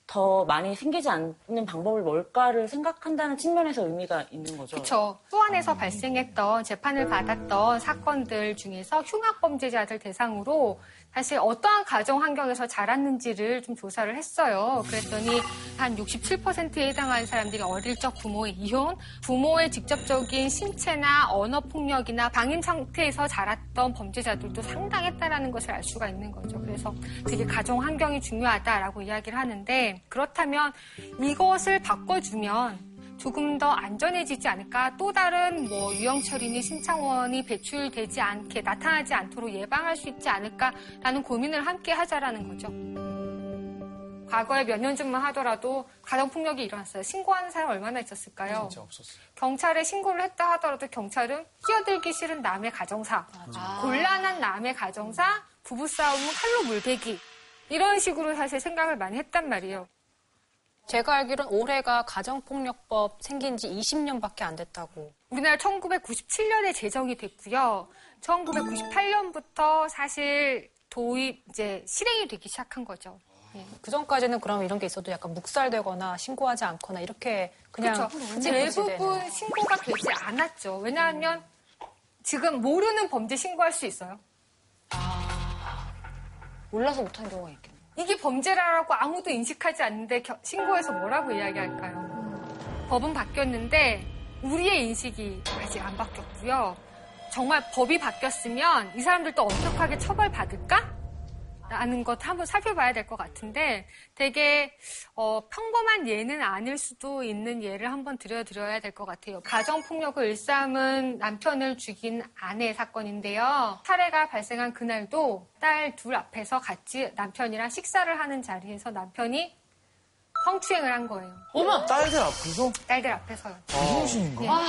더 많이 생기지 않는 방법을 뭘까를 생각한다는 측면에서 의미가 있는 거죠. 그렇죠. 수원에서 발생했던 재판을 받았던 사건들 중에서 흉악범죄자들 대상으로 사실 어떠한 가정 환경에서 자랐는지를 좀 조사를 했어요. 그랬더니 한 67%에 해당하는 사람들이 어릴 적 부모의 이혼, 부모의 직접적인 신체나 언어 폭력이나 방임 상태에서 자랐던 범죄자들도 상당했다라는 것을 알 수가 있는 거죠. 그래서 되게 가정 환경이 중요하다라고 이야기를 하는데 그렇다면 이것을 바꿔주면 조금 더 안전해지지 않을까? 또 다른 뭐 유영철이니 신창원이 배출되지 않게 나타나지 않도록 예방할 수 있지 않을까라는 고민을 함께 하자라는 거죠. 과거에 몇 년 전만 하더라도 가정폭력이 일어났어요. 신고하는 사람 얼마나 있었을까요? 진짜 없었어요. 경찰에 신고를 했다 하더라도 경찰은 끼어들기 싫은 남의 가정사, 곤란한 남의 가정사, 부부싸움은 칼로 물베기 이런 식으로 사실 생각을 많이 했단 말이에요. 제가 알기로는 올해가 가정폭력법 생긴 지 20년밖에 안 됐다고. 우리나라 1997년에 제정이 됐고요. 1998년부터 사실 도입 이제 실행이 되기 시작한 거죠. 그 전까지는 그럼 이런 게 있어도 약간 묵살되거나 신고하지 않거나 이렇게 그냥 그렇죠. 대부분. 신고가 되지 않았죠. 왜냐하면 지금 모르는 범죄 신고할 수 있어요. 몰라서 못한 경우가 있겠네. 이게 범죄라고 아무도 인식하지 않는데 겨- 신고해서 뭐라고 이야기할까요? 법은 바뀌었는데 우리의 인식이 아직 안 바뀌었고요. 정말 법이 바뀌었으면 이 사람들도 엄격하게 처벌받을까? 라는 것 한번 살펴봐야 될 것 같은데 되게 어, 평범한 예는 아닐 수도 있는 예를 한번 들여드려야 될 것 같아요. 가정폭력을 일삼은 남편을 죽인 아내 사건인데요. 살해가 발생한 그날도 딸 둘 앞에서 같이 남편이랑 식사를 하는 자리에서 남편이 성추행을 한 거예요. 어머! 딸들 앞에서? 딸들 앞에서요. 무엇인가?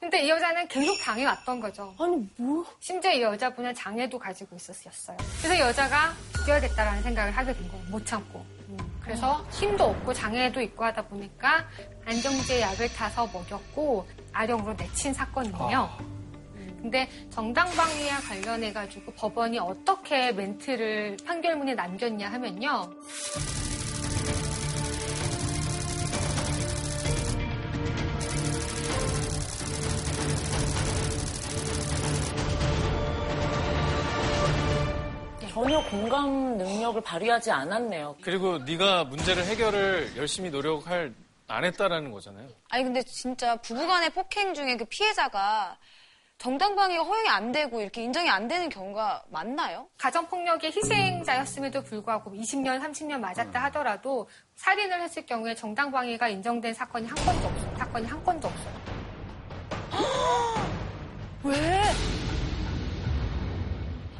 네. 근데 이 여자는 계속 당해왔던 거죠. 아니, 뭐? 심지어 이 여자분은 장애도 가지고 있었어요. 그래서 여자가 죽여야겠다라는 생각을 하게 된 거예요. 못 참고. 음, 그래서 힘도 없고 장애도 있고 하다 보니까 안정제 약을 타서 먹였고 아령으로 내친 사건이에요. 음, 근데 정당방위와 관련해가지고 법원이 어떻게 멘트를 판결문에 남겼냐 하면요. 전혀 공감 능력을 발휘하지 않았네요. 그리고 네가 문제를 해결을 열심히 노력할 안 했다라는 거잖아요. 아니 근데 진짜 부부간의 폭행 중에 그 피해자가 정당방위가 허용이 안 되고 이렇게 인정이 안 되는 경우가 많나요? 가정폭력의 희생자였음에도 불구하고 20년, 30년 맞았다 하더라도 살인을 했을 경우에 정당방위가 인정된 사건이 한 건도 없어요. 사건이 한 건도 없어요. 왜?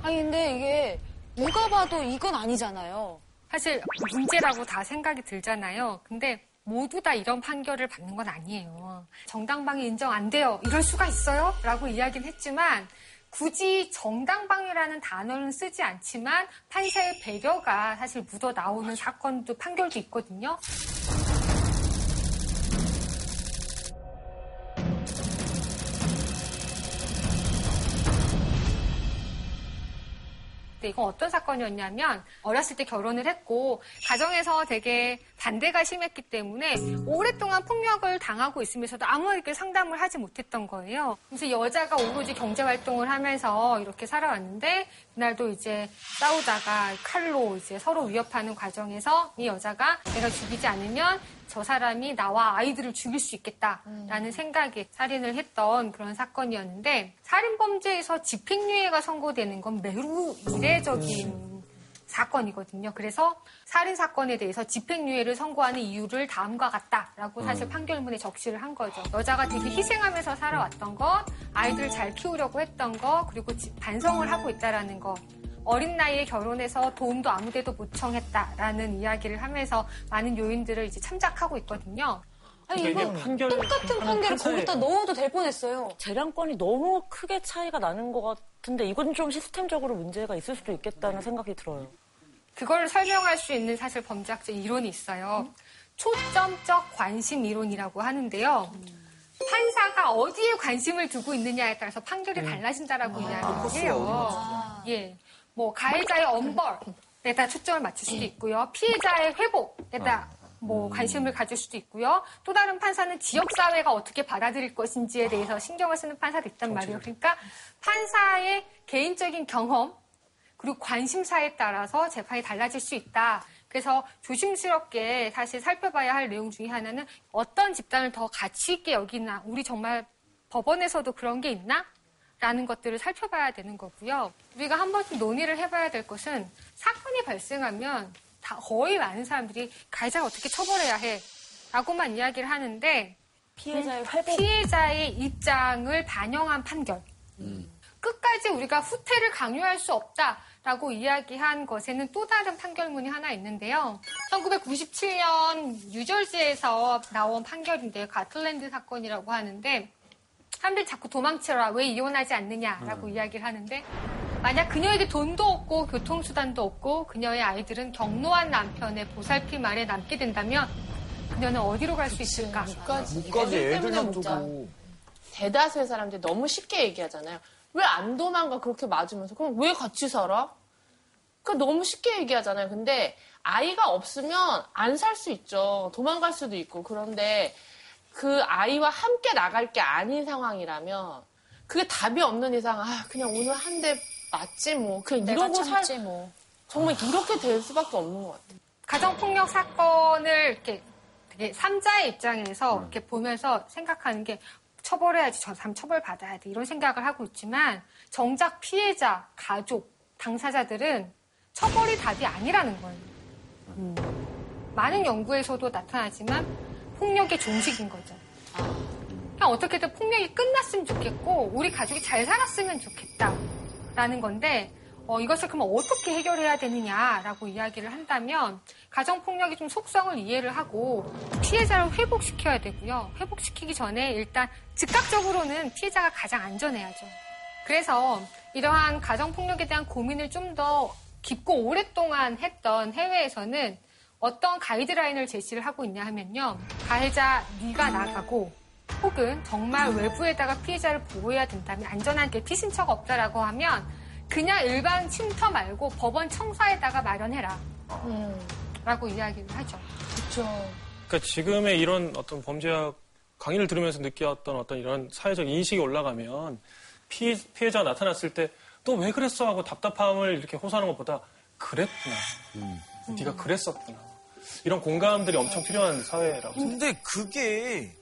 아니 근데 이게 누가 봐도 이건 아니잖아요. 사실 문제라고 다 생각이 들잖아요. 근데 모두 다 이런 판결을 받는 건 아니에요. 정당방위 인정 안 돼요. 이럴 수가 있어요? 라고 이야기는 했지만 굳이 정당방위라는 단어는 쓰지 않지만 판사의 배려가 사실 묻어 나오는 사건도 판결도 있거든요. 근데 이건 어떤 사건이었냐면 어렸을 때 결혼을 했고 가정에서 되게 반대가 심했기 때문에 오랫동안 폭력을 당하고 있으면서도 아무에게 상담을 하지 못했던 거예요. 그래서 여자가 오로지 경제 활동을 하면서 이렇게 살아왔는데 그날도 이제 싸우다가 칼로 이제 서로 위협하는 과정에서 이 여자가 내가 죽이지 않으면 저 사람이 나와 아이들을 죽일 수 있겠다라는 생각에 살인을 했던 그런 사건이었는데 살인범죄에서 집행유예가 선고되는 건 매우 이례적인 사건이거든요. 그래서 살인 사건에 대해서 집행유예를 선고하는 이유를 다음과 같다라고 사실 판결문에 적시를 한 거죠. 여자가 되게 희생하면서 살아왔던 것, 아이들을 잘 키우려고 했던 것, 그리고 지- 반성을 하고 있다라는 것. 어린 나이에 결혼해서 도움도 아무데도 못 청했다라는 이야기를 하면서 많은 요인들을 이제 참작하고 있거든요. 아니 이거 판결- 똑같은 판결을 거기다 넣어도 될 뻔했어요. 재량권이 너무 크게 차이가 나는 것 같은데 이건 좀 시스템적으로 문제가 있을 수도 있겠다는 생각이 들어요. 그걸 설명할 수 있는 사실 범죄학적 이론이 있어요. 초점적 관심 이론이라고 하는데요. 판사가 어디에 관심을 두고 있느냐에 따라서 판결이 달라진다라고 이야기를 해요. 예. 뭐 가해자의 엄벌에 다 초점을 맞출 수도 있고요. 피해자의 회복에다 뭐 관심을 가질 수도 있고요. 또 다른 판사는 지역 사회가 어떻게 받아들일 것인지에 대해서 신경을 쓰는 판사도 있단 말이에요. 그러니까 판사의 개인적인 경험 그리고 관심사에 따라서 재판이 달라질 수 있다. 그래서 조심스럽게 사실 살펴봐야 할 내용 중에 하나는 어떤 집단을 더 가치 있게 여기나 우리 정말 법원에서도 그런 게 있나? 라는 것들을 살펴봐야 되는 거고요. 우리가 한 번쯤 논의를 해봐야 될 것은 사건이 발생하면 다 거의 많은 사람들이 가해자를 어떻게 처벌해야 해 라고만 이야기를 하는데 피해자의 회복. 피해자의 입장을 반영한 판결. 끝까지 우리가 후퇴를 강요할 수 없다라고 이야기한 것에는 또 다른 판결문이 하나 있는데요. 1997년 뉴저지에서 나온 판결인데요. 가틀랜드 사건이라고 하는데 사람들이 자꾸 도망쳐라. 왜 이혼하지 않느냐라고 이야기를 하는데 만약 그녀에게 돈도 없고 교통수단도 없고 그녀의 아이들은 경로한 남편의 보살핌 아래 남게 된다면 그녀는 어디로 갈 수 있을까? 목까지 애들 애들만 때문에 진짜. 두고. 대다수의 사람들이 너무 쉽게 얘기하잖아요. 왜 안 도망가 그렇게 맞으면서 그럼 왜 같이 살아? 그 너무 쉽게 얘기하잖아요. 근데 아이가 없으면 안 살 수 있죠. 도망갈 수도 있고 그런데 그 아이와 함께 나갈 게 아닌 상황이라면 그게 답이 없는 이상 아 그냥 오늘 한 대 맞지 뭐 그냥 내가 이러고 살 참지 뭐. 정말 이렇게 될 수밖에 없는 것 같아요. 가정폭력 사건을 이렇게 되게 삼자의 입장에서 이렇게 보면서 생각하는 게 처벌해야지 저 사람 처벌받아야 돼 이런 생각을 하고 있지만 정작 피해자, 가족, 당사자들은 처벌이 답이 아니라는 거예요. 많은 연구에서도 나타나지만 폭력의 종식인 거죠. 그냥 어떻게든 폭력이 끝났으면 좋겠고 우리 가족이 잘 살았으면 좋겠다라는 건데 어, 이것을 그러면 어떻게 해결해야 되느냐라고 이야기를 한다면 가정폭력의 좀 속성을 이해를 하고 피해자를 회복시켜야 되고요. 회복시키기 전에 일단 즉각적으로는 피해자가 가장 안전해야죠. 그래서 이러한 가정폭력에 대한 고민을 좀 더 깊고 오랫동안 했던 해외에서는 어떤 가이드라인을 제시를 하고 있냐 하면요. 가해자 네가 나가고 혹은 정말 외부에다가 피해자를 보호해야 된다면 안전한 게 피신처가 없다라고 하면 그냥 일반 쉼터 말고 법원 청사에다가 마련해라. 라고 이야기를 하죠. 그렇죠. 그러니까 지금의 이런 어떤 범죄학 강의를 들으면서 느꼈던 어떤 이런 사회적 인식이 올라가면 피해, 피해자가 나타났을 때너왜 그랬어 하고 답답함을 이렇게 호소하는 것보다 그랬구나. 네가 그랬었구나. 이런 공감들이 엄청 필요한 사회라고. 근데 그게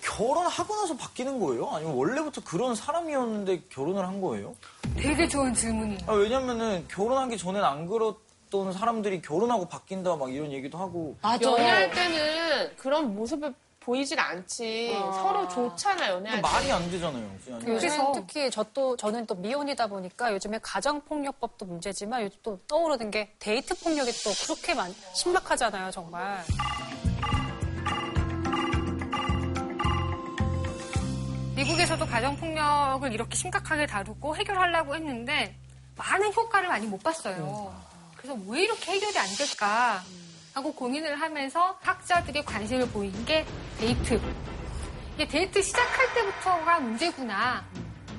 결혼하고 나서 바뀌는 거예요? 아니면 원래부터 그런 사람이었는데 결혼을 한 거예요? 되게 좋은 질문이에요. 아, 왜냐면은 결혼하기 전엔 안 그랬던 사람들이 결혼하고 바뀐다 막 이런 얘기도 하고 연애할 때는 그런 모습을 보이질 않지. 서로 좋잖아요, 연애할 때. 말이 안 되잖아요. 요즘 특히 저 또 저는 또 미혼이다 보니까 요즘에 가정폭력법도 문제지만 요즘 또 떠오르는 게 데이트 폭력이 또 그렇게 많, 심각하잖아요, 정말. 미국에서도 가정폭력을 이렇게 심각하게 다루고 해결하려고 했는데 많은 효과를 많이 못 봤어요. 그래서 왜 이렇게 해결이 안 될까 하고 고민을 하면서 학자들이 관심을 보인 게 데이트. 이게 데이트 시작할 때부터가 문제구나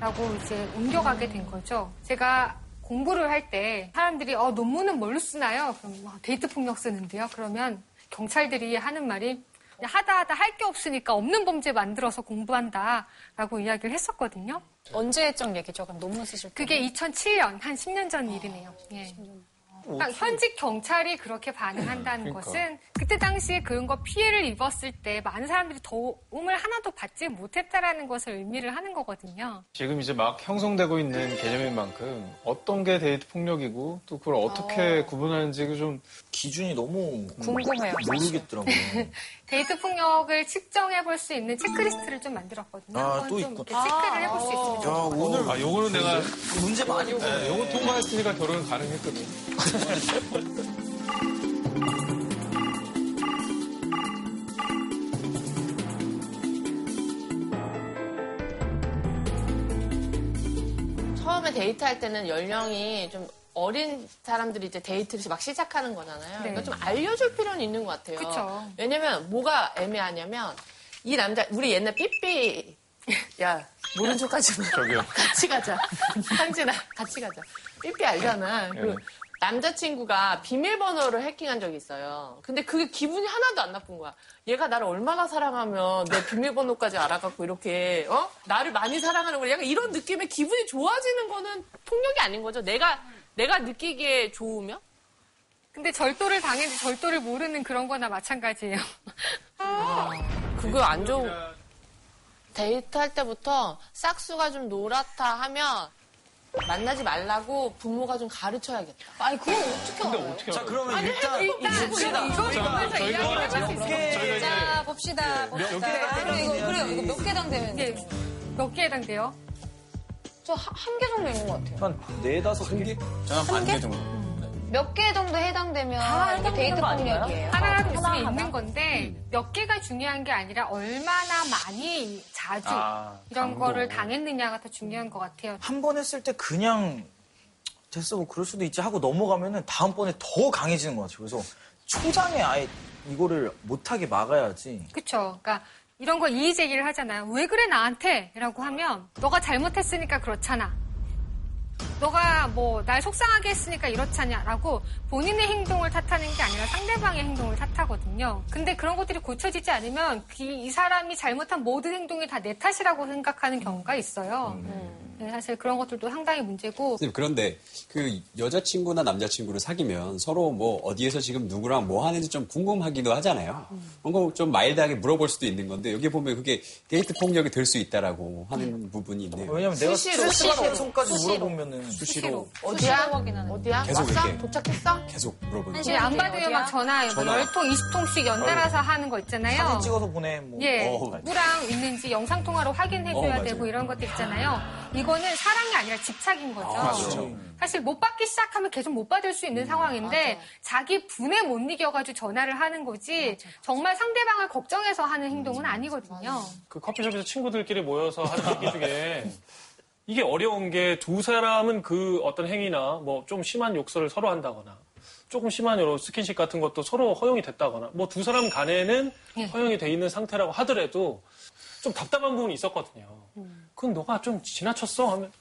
라고 이제 옮겨가게 된 거죠. 제가 공부를 할 때 사람들이 어, 논문은 뭘로 쓰나요? 그럼 뭐, 데이트 폭력 쓰는데요. 그러면 경찰들이 하는 말이 하다 하다 할 게 없으니까 없는 범죄 만들어서 공부한다라고 이야기를 했었거든요. 언제 했던 얘기죠? 그럼 논문 쓰실 때? 그게 2007년 한 10년 전 일이네요. 예. 그러니까 현직 경찰이 그렇게 반응한다는 그러니까. 것은 그때 당시에 그런 거 피해를 입었을 때 많은 사람들이 도움을 하나도 받지 못했다라는 것을 의미를 하는 거거든요. 지금 이제 막 형성되고 있는 개념인 만큼 어떤 게 데이트 폭력이고 또 그걸 어떻게 구분하는지 좀 기준이 너무 궁금해요. 모르겠더라고요. 데이트 폭력을 측정해 볼 수 있는 체크리스트를 좀 만들었거든요. 아, 한번 또. 이렇게 체크를 해볼 수 있으면 야, 좋겠어요. 오늘 아, 요거는 내가 문제 많이 네, 요거 통과했으니까 결혼은 가능했거든. 처음에 데이트할 때는 연령이 좀 어린 사람들이 이제 데이트를 막 시작하는 거잖아요. 네. 그러니까 좀 알려줄 필요는 있는 것 같아요. 그쵸. 왜냐면 뭐가 애매하냐면 이 남자 우리 옛날 삐삐 야 모른 척하지 마. 저기요. 같이 가자. 상진아 같이 가자. 삐삐 알잖아. 네. 그리고 남자친구가 비밀번호를 해킹한 적이 있어요. 근데 그게 기분이 하나도 안 나쁜 거야. 얘가 나를 얼마나 사랑하면 내 비밀번호까지 알아갖고 이렇게 어 나를 많이 사랑하는 거야. 약간 이런 느낌에 기분이 좋아지는 거는 폭력이 아닌 거죠. 내가 내가 느끼기에 좋으면. 근데 절도를 당했는데 절도를 모르는 그런 거나 마찬가지예요. 그거 안 좋은. 데이트할 때부터 싹수가 좀 노랗다 하면 만나지 말라고 부모가 좀 가르쳐야겠다. 아니, 그건 어떻게 알아요? 자, 그러면 아니, 일단 일단 봅시다. 이거 저희가 보면서 이야기를 해볼 수 있어요. 자, 봅시다. 봅시다. 그럼 이거, 그래요. 이거 몇 개 해당되면? 예, 몇개 해당돼요? 저 한 개 정도 있는 것 같아요. 한 네다섯 개? 저는 반개 정도. 몇 개 정도 해당되면 다 이게 데이트 해당되는 거 아닌가요? 폭력이에요. 하나라도 있으면 하나, 있는 건데 몇 개가 중요한 게 아니라 얼마나 많이 자주 아, 이런 강도. 거를 당했느냐가 더 중요한 것 같아요. 한 번 했을 때 그냥 됐어 뭐 그럴 수도 있지 하고 넘어가면은 다음번에 더 강해지는 것 같아요. 그래서 초장에 아예 이거를 못하게 막아야지. 그쵸. 그러니까 이런 거 이의 제기를 하잖아요. 왜 그래 나한테? 라고 하면 너가 잘못했으니까 그렇잖아. 너가 뭐 날 속상하게 했으니까 이렇잖냐라고 본인의 행동을 탓하는 게 아니라 상대방의 행동을 탓하거든요. 근데 그런 것들이 고쳐지지 않으면 그- 이 사람이 잘못한 모든 행동이 다 내 탓이라고 생각하는 경우가 있어요. 네, 사실 그런 것들도 상당히 문제고 선생님, 그런데 그 여자친구나 남자친구를 사귀면 서로 뭐 어디에서 지금 누구랑 뭐 하는지 좀 궁금하기도 하잖아요. 그런 거좀 마일드하게 물어볼 수도 있는 건데 여기 보면 그게 데이트 폭력이 될 수 있다라고 하는 부분이 있네요. 왜냐면 내가 수시로. 손까지 수시로. 물어보면은 수시로 어디야? 어디야? 계속 왔어? 이렇게. 도착했어? 계속 물어보는 이제 안 받으면 막 전화, 뭐 전화. 10통, 20통씩 연달아서 하는 거 있잖아요. 사진 찍어서 보내. 뭐. 예, 어, 누구랑 있는지 영상 통화로 어, 확인해줘야 맞아요. 되고 이런 것들 있잖아요. 이거는 사랑이 아니라 집착인 거죠. 그렇죠. 사실 못 받기 시작하면 계속 못 받을 수 있는 상황인데 자기 분에 못 이겨가지고 전화를 하는 거지 정말 상대방을 걱정해서 하는 행동은 아니거든요. 그 커피숍에서 친구들끼리 모여서 하는 얘기 중에 이게 어려운 게 두 사람은 그 어떤 행위나 뭐 좀 심한 욕설을 서로 한다거나 조금 심한 여러 스킨십 같은 것도 서로 허용이 됐다거나 뭐 두 사람 간에는 예. 허용이 돼 있는 상태라고 하더라도 좀 답답한 부분이 있었거든요. 그건 너가 좀 지나쳤어 하면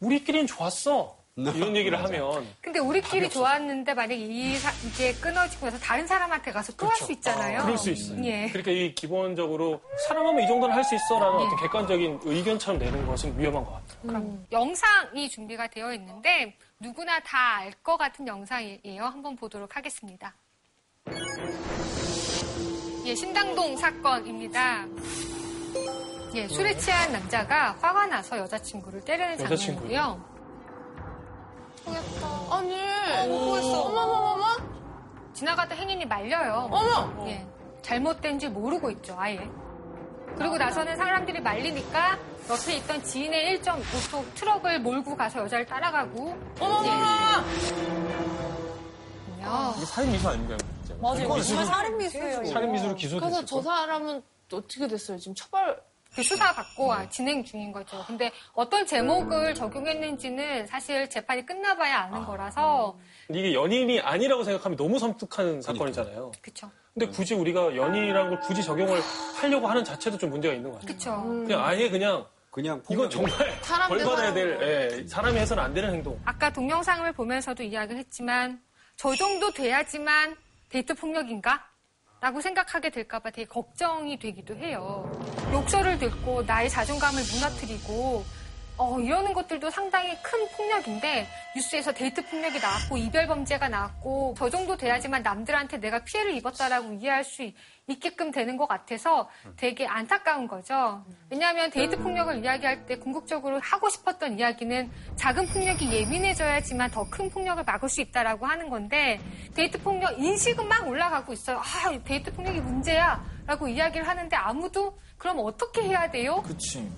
우리끼리는 좋았어 이런 얘기를 하면 근데 우리끼리 좋았는데 만약에 이 사- 이게 끊어지고 나서 다른 사람한테 가서 또 할 수 있잖아요. 그럴 수 있어요. 예. 그러니까 이 기본적으로 사랑하면 이 정도는 할 수 있어라는 예. 어떤 객관적인 의견처럼 내는 것은 위험한 것 같아요. 그럼 영상이 준비가 되어 있는데 누구나 다 알 것 같은 영상이에요. 한번 보도록 하겠습니다. 예, 신당동 사건입니다. 예, 술에 취한 남자가 화가 나서 여자친구를 때리는 여자친구요? 장면이고요. 아니. 어머머머머. 지나가다 행인이 말려요. 어머! 예, 잘못된지 모르고 있죠, 아예. 그리고 나서는 사람들이 말리니까 옆에 있던 지인의 1.5톤 트럭을 몰고 가서 여자를 따라가고 어머머머. 요 이게 살인 미수 아닙니까? 진짜? 맞아요. 이건 이거 살인 미수예요. 살인 미수로 기소됐을 그래서 저 사람은 어떻게 됐어요? 지금 처벌. 그 수사 받고 아, 진행 중인 거죠. 근데 어떤 제목을 적용했는지는 사실 재판이 끝나봐야 아는 거라서 이게 연인이 아니라고 생각하면 너무 섬뜩한 사건이잖아요. 그쵸. 근데 굳이 우리가 연인이라는 걸 굳이 적용을 하려고 하는 자체도 좀 문제가 있는 것 같아요. 그쵸. 그냥 아예 그냥 그냥 이건 정말 사람 벌대 받아야 사람으로. 될 예, 사람이 해서는 안 되는 행동. 아까 동영상을 보면서도 이야기를 했지만 저 정도 돼야지만 데이트 폭력인가? 라고 생각하게 될까봐 되게 걱정이 되기도 해요. 욕설을 듣고 나의 자존감을 무너뜨리고 어, 이러는 것들도 상당히 큰 폭력인데 뉴스에서 데이트 폭력이 나왔고 이별 범죄가 나왔고 저 정도 돼야지만 남들한테 내가 피해를 입었다라고 이해할 수 있- 있게끔 되는 것 같아서 되게 안타까운 거죠. 왜냐하면 데이트 폭력을 이야기할 때 궁극적으로 하고 싶었던 이야기는 작은 폭력이 예민해져야지만 더 큰 폭력을 막을 수 있다라고 하는 건데 데이트 폭력 인식은 막 올라가고 있어요. 아, 데이트 폭력이 문제야. 라고 이야기를 하는데 아무도 그럼 어떻게 해야 돼요? 그치.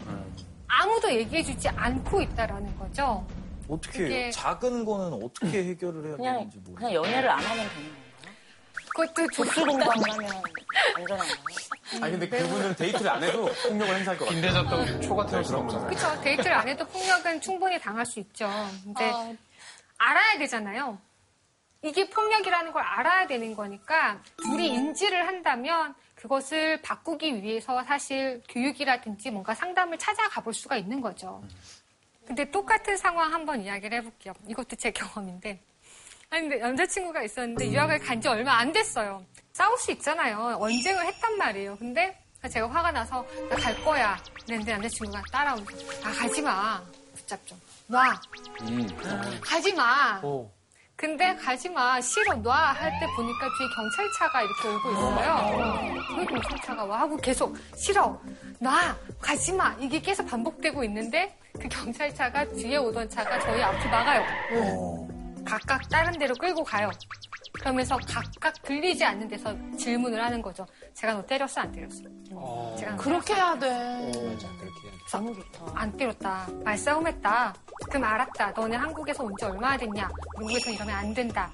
아무도 얘기해주지 않고 있다라는 거죠. 어떻게 그게-? 작은 거는 어떻게 해결을 해야 그냥, 되는지 모르겠어요. 그냥 연애를 안 하면 되는 건가요? 그것도 독수 공방을 하면 안전한가요? 아니 근데 그분들은 데이트를 안 해도 폭력을 행사할 것 같아요. 빈대 잡자고 초가 태울 수는 없잖아요. 그렇죠. 데이트를 안 해도 폭력은 충분히 당할 수 있죠. 근데 알아야 되잖아요. 이게 폭력이라는 걸 알아야 되는 거니까 둘이 인지를 한다면 그것을 바꾸기 위해서 사실 교육이라든지 뭔가 상담을 찾아가 볼 수가 있는 거죠. 근데 똑같은 상황 한번 이야기를 해볼게요. 이것도 제 경험인데 아니, 근데 남자친구가 있었는데 유학을 간 지 얼마 안 됐어요. 싸울 수 있잖아요. 언쟁을 했단 말이에요. 근데 제가 화가 나서 나 갈 거야. 그랬는데 남자친구가 따라오면서 아, 가지 마. 붙잡죠. 놔. 가지 마. 근데 가지 마. 싫어. 놔. 할 때 보니까 뒤에 경찰차가 이렇게 오고 있어요. 왜 경찰차가 와? 하고 계속 싫어. 놔. 가지 마. 이게 계속 반복되고 있는데 그 경찰차가 뒤에 오던 차가 저희 앞을 막아요. 각각 다른 데로 끌고 가요. 그러면서 각각 들리지 않는 데서 질문을 하는 거죠. 제가 너 때렸어? 안 때렸어? 제가 너 그렇게 해야 돼. 맞아, 그렇게 해야 돼. 너무 좋다. 안 때렸다. 말싸움했다. 그럼 알았다. 너네 한국에서 온 지 얼마나 됐냐? 미국에서 이러면 안 된다.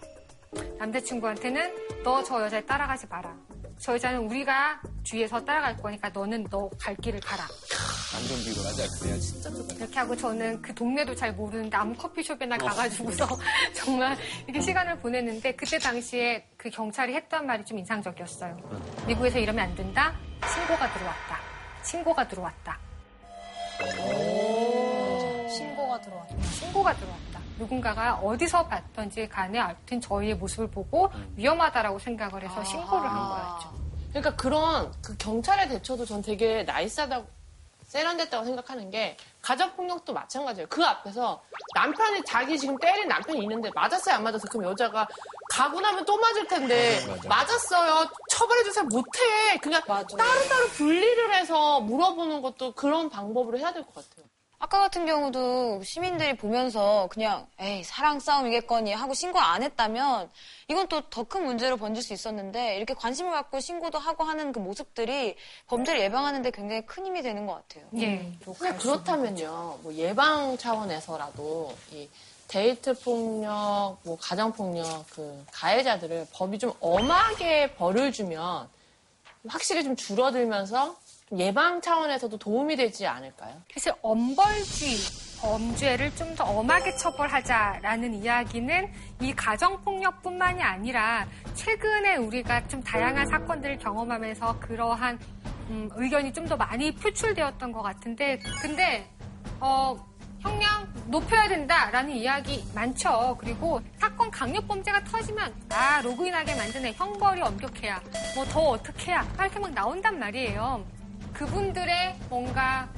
남자친구한테는 너 저 여자에 따라가지 마라. 저 여자는 우리가 뒤에서 따라갈 거니까 너는 너 갈 길을 가라. 안전비로 맞아, 그래야 진짜. 이렇게 하고 저는 그 동네도 잘 모르는데 아무 커피숍에나 가가지고서 정말 이렇게 시간을 보냈는데 그때 당시에 그 경찰이 했던 말이 좀 인상적이었어요. 미국에서 이러면 안 된다. 신고가 들어왔다. 신고가 들어왔다. 신고가 들어왔다. 신고가 들어왔다. 누군가가 어디서 봤던지 간에 아무튼 저희의 모습을 보고 위험하다라고 생각을 해서 신고를 한 거였죠. 그러니까 그런 그 경찰의 대처도 전 되게 나이스하다고 세련됐다고 생각하는 게 가정폭력도 마찬가지예요. 그 앞에서 남편이 자기 지금 때린 남편이 있는데 맞았어요 안 맞았어요? 그럼 여자가 가고 나면 또 맞을 텐데 맞았어요 처벌해주세요 못해 그냥 따로따로 분리를 해서 물어보는 것도 그런 방법으로 해야 될 것 같아요. 아까 같은 경우도 시민들이 보면서 그냥 에이 사랑 싸움이겠거니 하고 신고 안 했다면 이건 또 더 큰 문제로 번질 수 있었는데 이렇게 관심을 갖고 신고도 하고 하는 그 모습들이 범죄를 예방하는데 굉장히 큰 힘이 되는 것 같아요. 예. 그냥 그렇다면요, 뭐 예방 차원에서라도 이 데이트 폭력, 뭐 가정 폭력 그 가해자들을 법이 좀 엄하게 벌을 주면 확실히 좀 줄어들면서 좀 예방 차원에서도 도움이 되지 않을까요? 사실 엄벌주의 범죄를 좀 더 엄하게 처벌하자라는 이야기는 이 가정폭력뿐만이 아니라 최근에 우리가 좀 다양한 사건들을 경험하면서 그러한 음, 의견이 좀 더 많이 표출되었던 것 같은데 근데 어, 형량 높여야 된다라는 이야기 많죠. 그리고 사건 강력 범죄가 터지면 아 로그인하게 만드네 형벌이 엄격해야 뭐 더 어떻게 해야 이렇게 막 나온단 말이에요. 그분들의 뭔가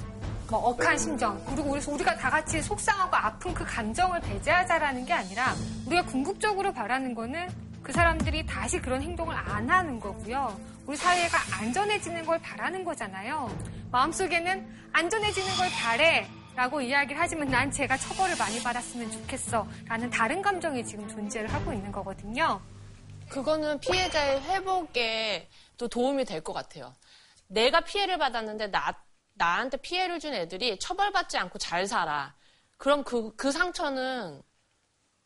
뭐 억한 심정 그리고 우리 우리가 다 같이 속상하고 아픈 그 감정을 배제하자라는 게 아니라 우리가 궁극적으로 바라는 거는 그 사람들이 다시 그런 행동을 안 하는 거고요. 우리 사회가 안전해지는 걸 바라는 거잖아요. 마음속에는 안전해지는 걸 바래. 라고 이야기를 하지만 난 제가 처벌을 많이 받았으면 좋겠어. 라는 다른 감정이 지금 존재를 하고 있는 거거든요. 그거는 피해자의 회복에 또 도움이 될 것 같아요. 내가 피해를 받았는데 나, 나한테 피해를 준 애들이 처벌받지 않고 잘 살아. 그럼 그, 그 상처는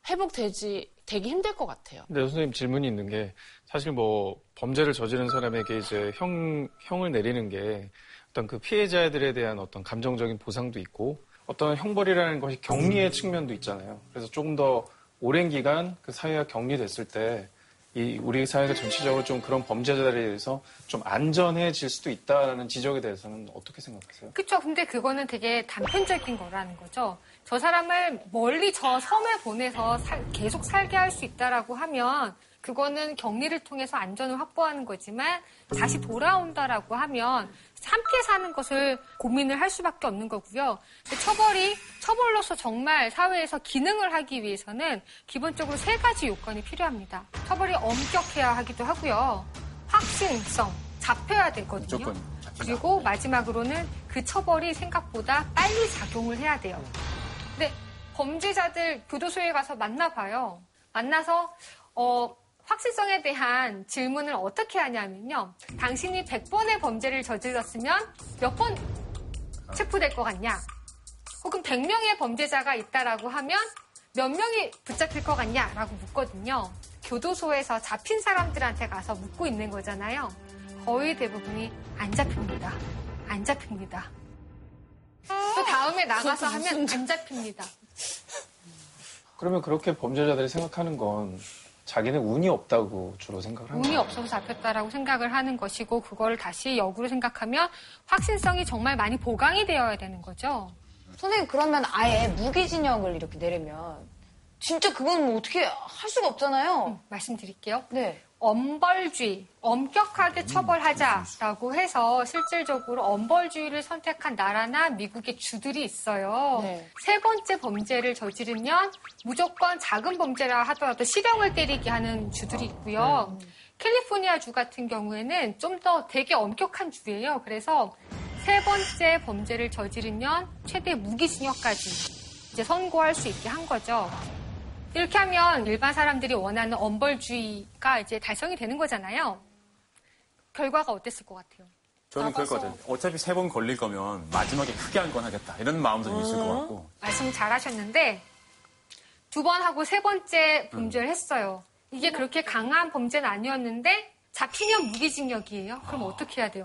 회복되지, 되기 힘들 것 같아요. 근데 선생님 질문이 있는 게 사실 뭐 범죄를 저지른 사람에게 이제 형, 형을 내리는 게 어떤 그 피해자들에 대한 어떤 감정적인 보상도 있고 어떤 형벌이라는 것이 격리의 측면도 있잖아요. 그래서 조금 더 오랜 기간 그 사회가 격리됐을 때 이 우리 사회가 전체적으로 좀 그런 범죄자들에 대해서 좀 안전해질 수도 있다라는 지적에 대해서는 어떻게 생각하세요? 그쵸. 근데 그거는 되게 단편적인 거라는 거죠. 저 사람을 멀리 저 섬에 보내서 살- 계속 살게 할 수 있다라고 하면 그거는 격리를 통해서 안전을 확보하는 거지만 다시 돌아온다라고 하면 함께 사는 것을 고민을 할 수밖에 없는 거고요. 처벌이 처벌로서 정말 사회에서 기능을 하기 위해서는 기본적으로 세 가지 요건이 필요합니다. 처벌이 엄격해야 하기도 하고요. 확신성, 잡혀야 되거든요. 그리고 마지막으로는 그 처벌이 생각보다 빨리 작용을 해야 돼요. 근데 범죄자들 교도소에 가서 만나봐요. 만나서 어, 확실성에 대한 질문을 어떻게 하냐면요. 당신이 100번의 범죄를 저질렀으면 몇 번 체포될 것 같냐? 혹은 100명의 범죄자가 있다라고 하면 몇 명이 붙잡힐 것 같냐라고 묻거든요. 교도소에서 잡힌 사람들한테 가서 묻고 있는 거잖아요. 거의 대부분이 안 잡힙니다. 안 잡힙니다. 또 다음에 나가서 하면 안 잡힙니다. 그러면 그렇게 범죄자들이 생각하는 건 자기는 운이 없다고 주로 생각을 하는 운이. 없어서 잡혔다라고 생각을 하는 것이고 그걸 다시 역으로 생각하면 확신성이 정말 많이 보강이 되어야 되는 거죠. 선생님 그러면 아예 무기징역을 이렇게 내리면 진짜 그건 뭐 어떻게 할 수가 없잖아요. 말씀드릴게요. 네. 엄벌주의, 엄격하게 음, 처벌하자라고 해서 실질적으로 엄벌주의를 선택한 나라나 미국의 주들이 있어요. 네. 세 번째 범죄를 저지르면 무조건 작은 범죄라 하더라도 실형을 때리게 하는 주들이 있고요. 네. 캘리포니아 주 같은 경우에는 좀 더 되게 엄격한 주예요. 그래서 세 번째 범죄를 저지르면 최대 무기징역까지 이제 선고할 수 있게 한 거죠. 이렇게 하면 일반 사람들이 원하는 엄벌주의가 이제 달성이 되는 거잖아요. 결과가 어땠을 것 같아요? 저는 그럴 것 같아요. 어차피 세 번 걸릴 거면 마지막에 크게 한 건 하겠다. 이런 마음도 좀 있을 것 같고. 말씀 잘 하셨는데 두 번 하고 세 번째 범죄를 했어요. 이게 그렇게 강한 범죄는 아니었는데 잡히면 무기징역이에요. 그럼 어떻게 해야 돼요?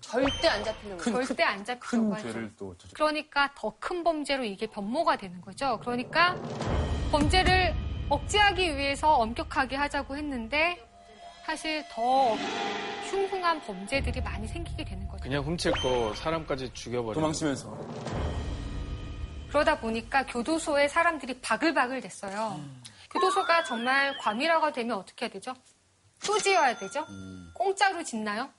절대 안 잡히는 거예요. 절대 안또 저질- 그러니까 더 큰 범죄로 이게 변모가 되는 거죠. 그러니까 범죄를 억제하기 위해서 엄격하게 하자고 했는데 사실 더 흉흉한 범죄들이 많이 생기게 되는 거죠. 그냥 훔칠 거 사람까지 죽여버리고 도망치면서. 그러다 보니까 교도소에 사람들이 바글바글 됐어요. 교도소가 정말 과밀화가 되면 어떻게 해야 되죠? 또 지어야 되죠? 공짜로 짓나요?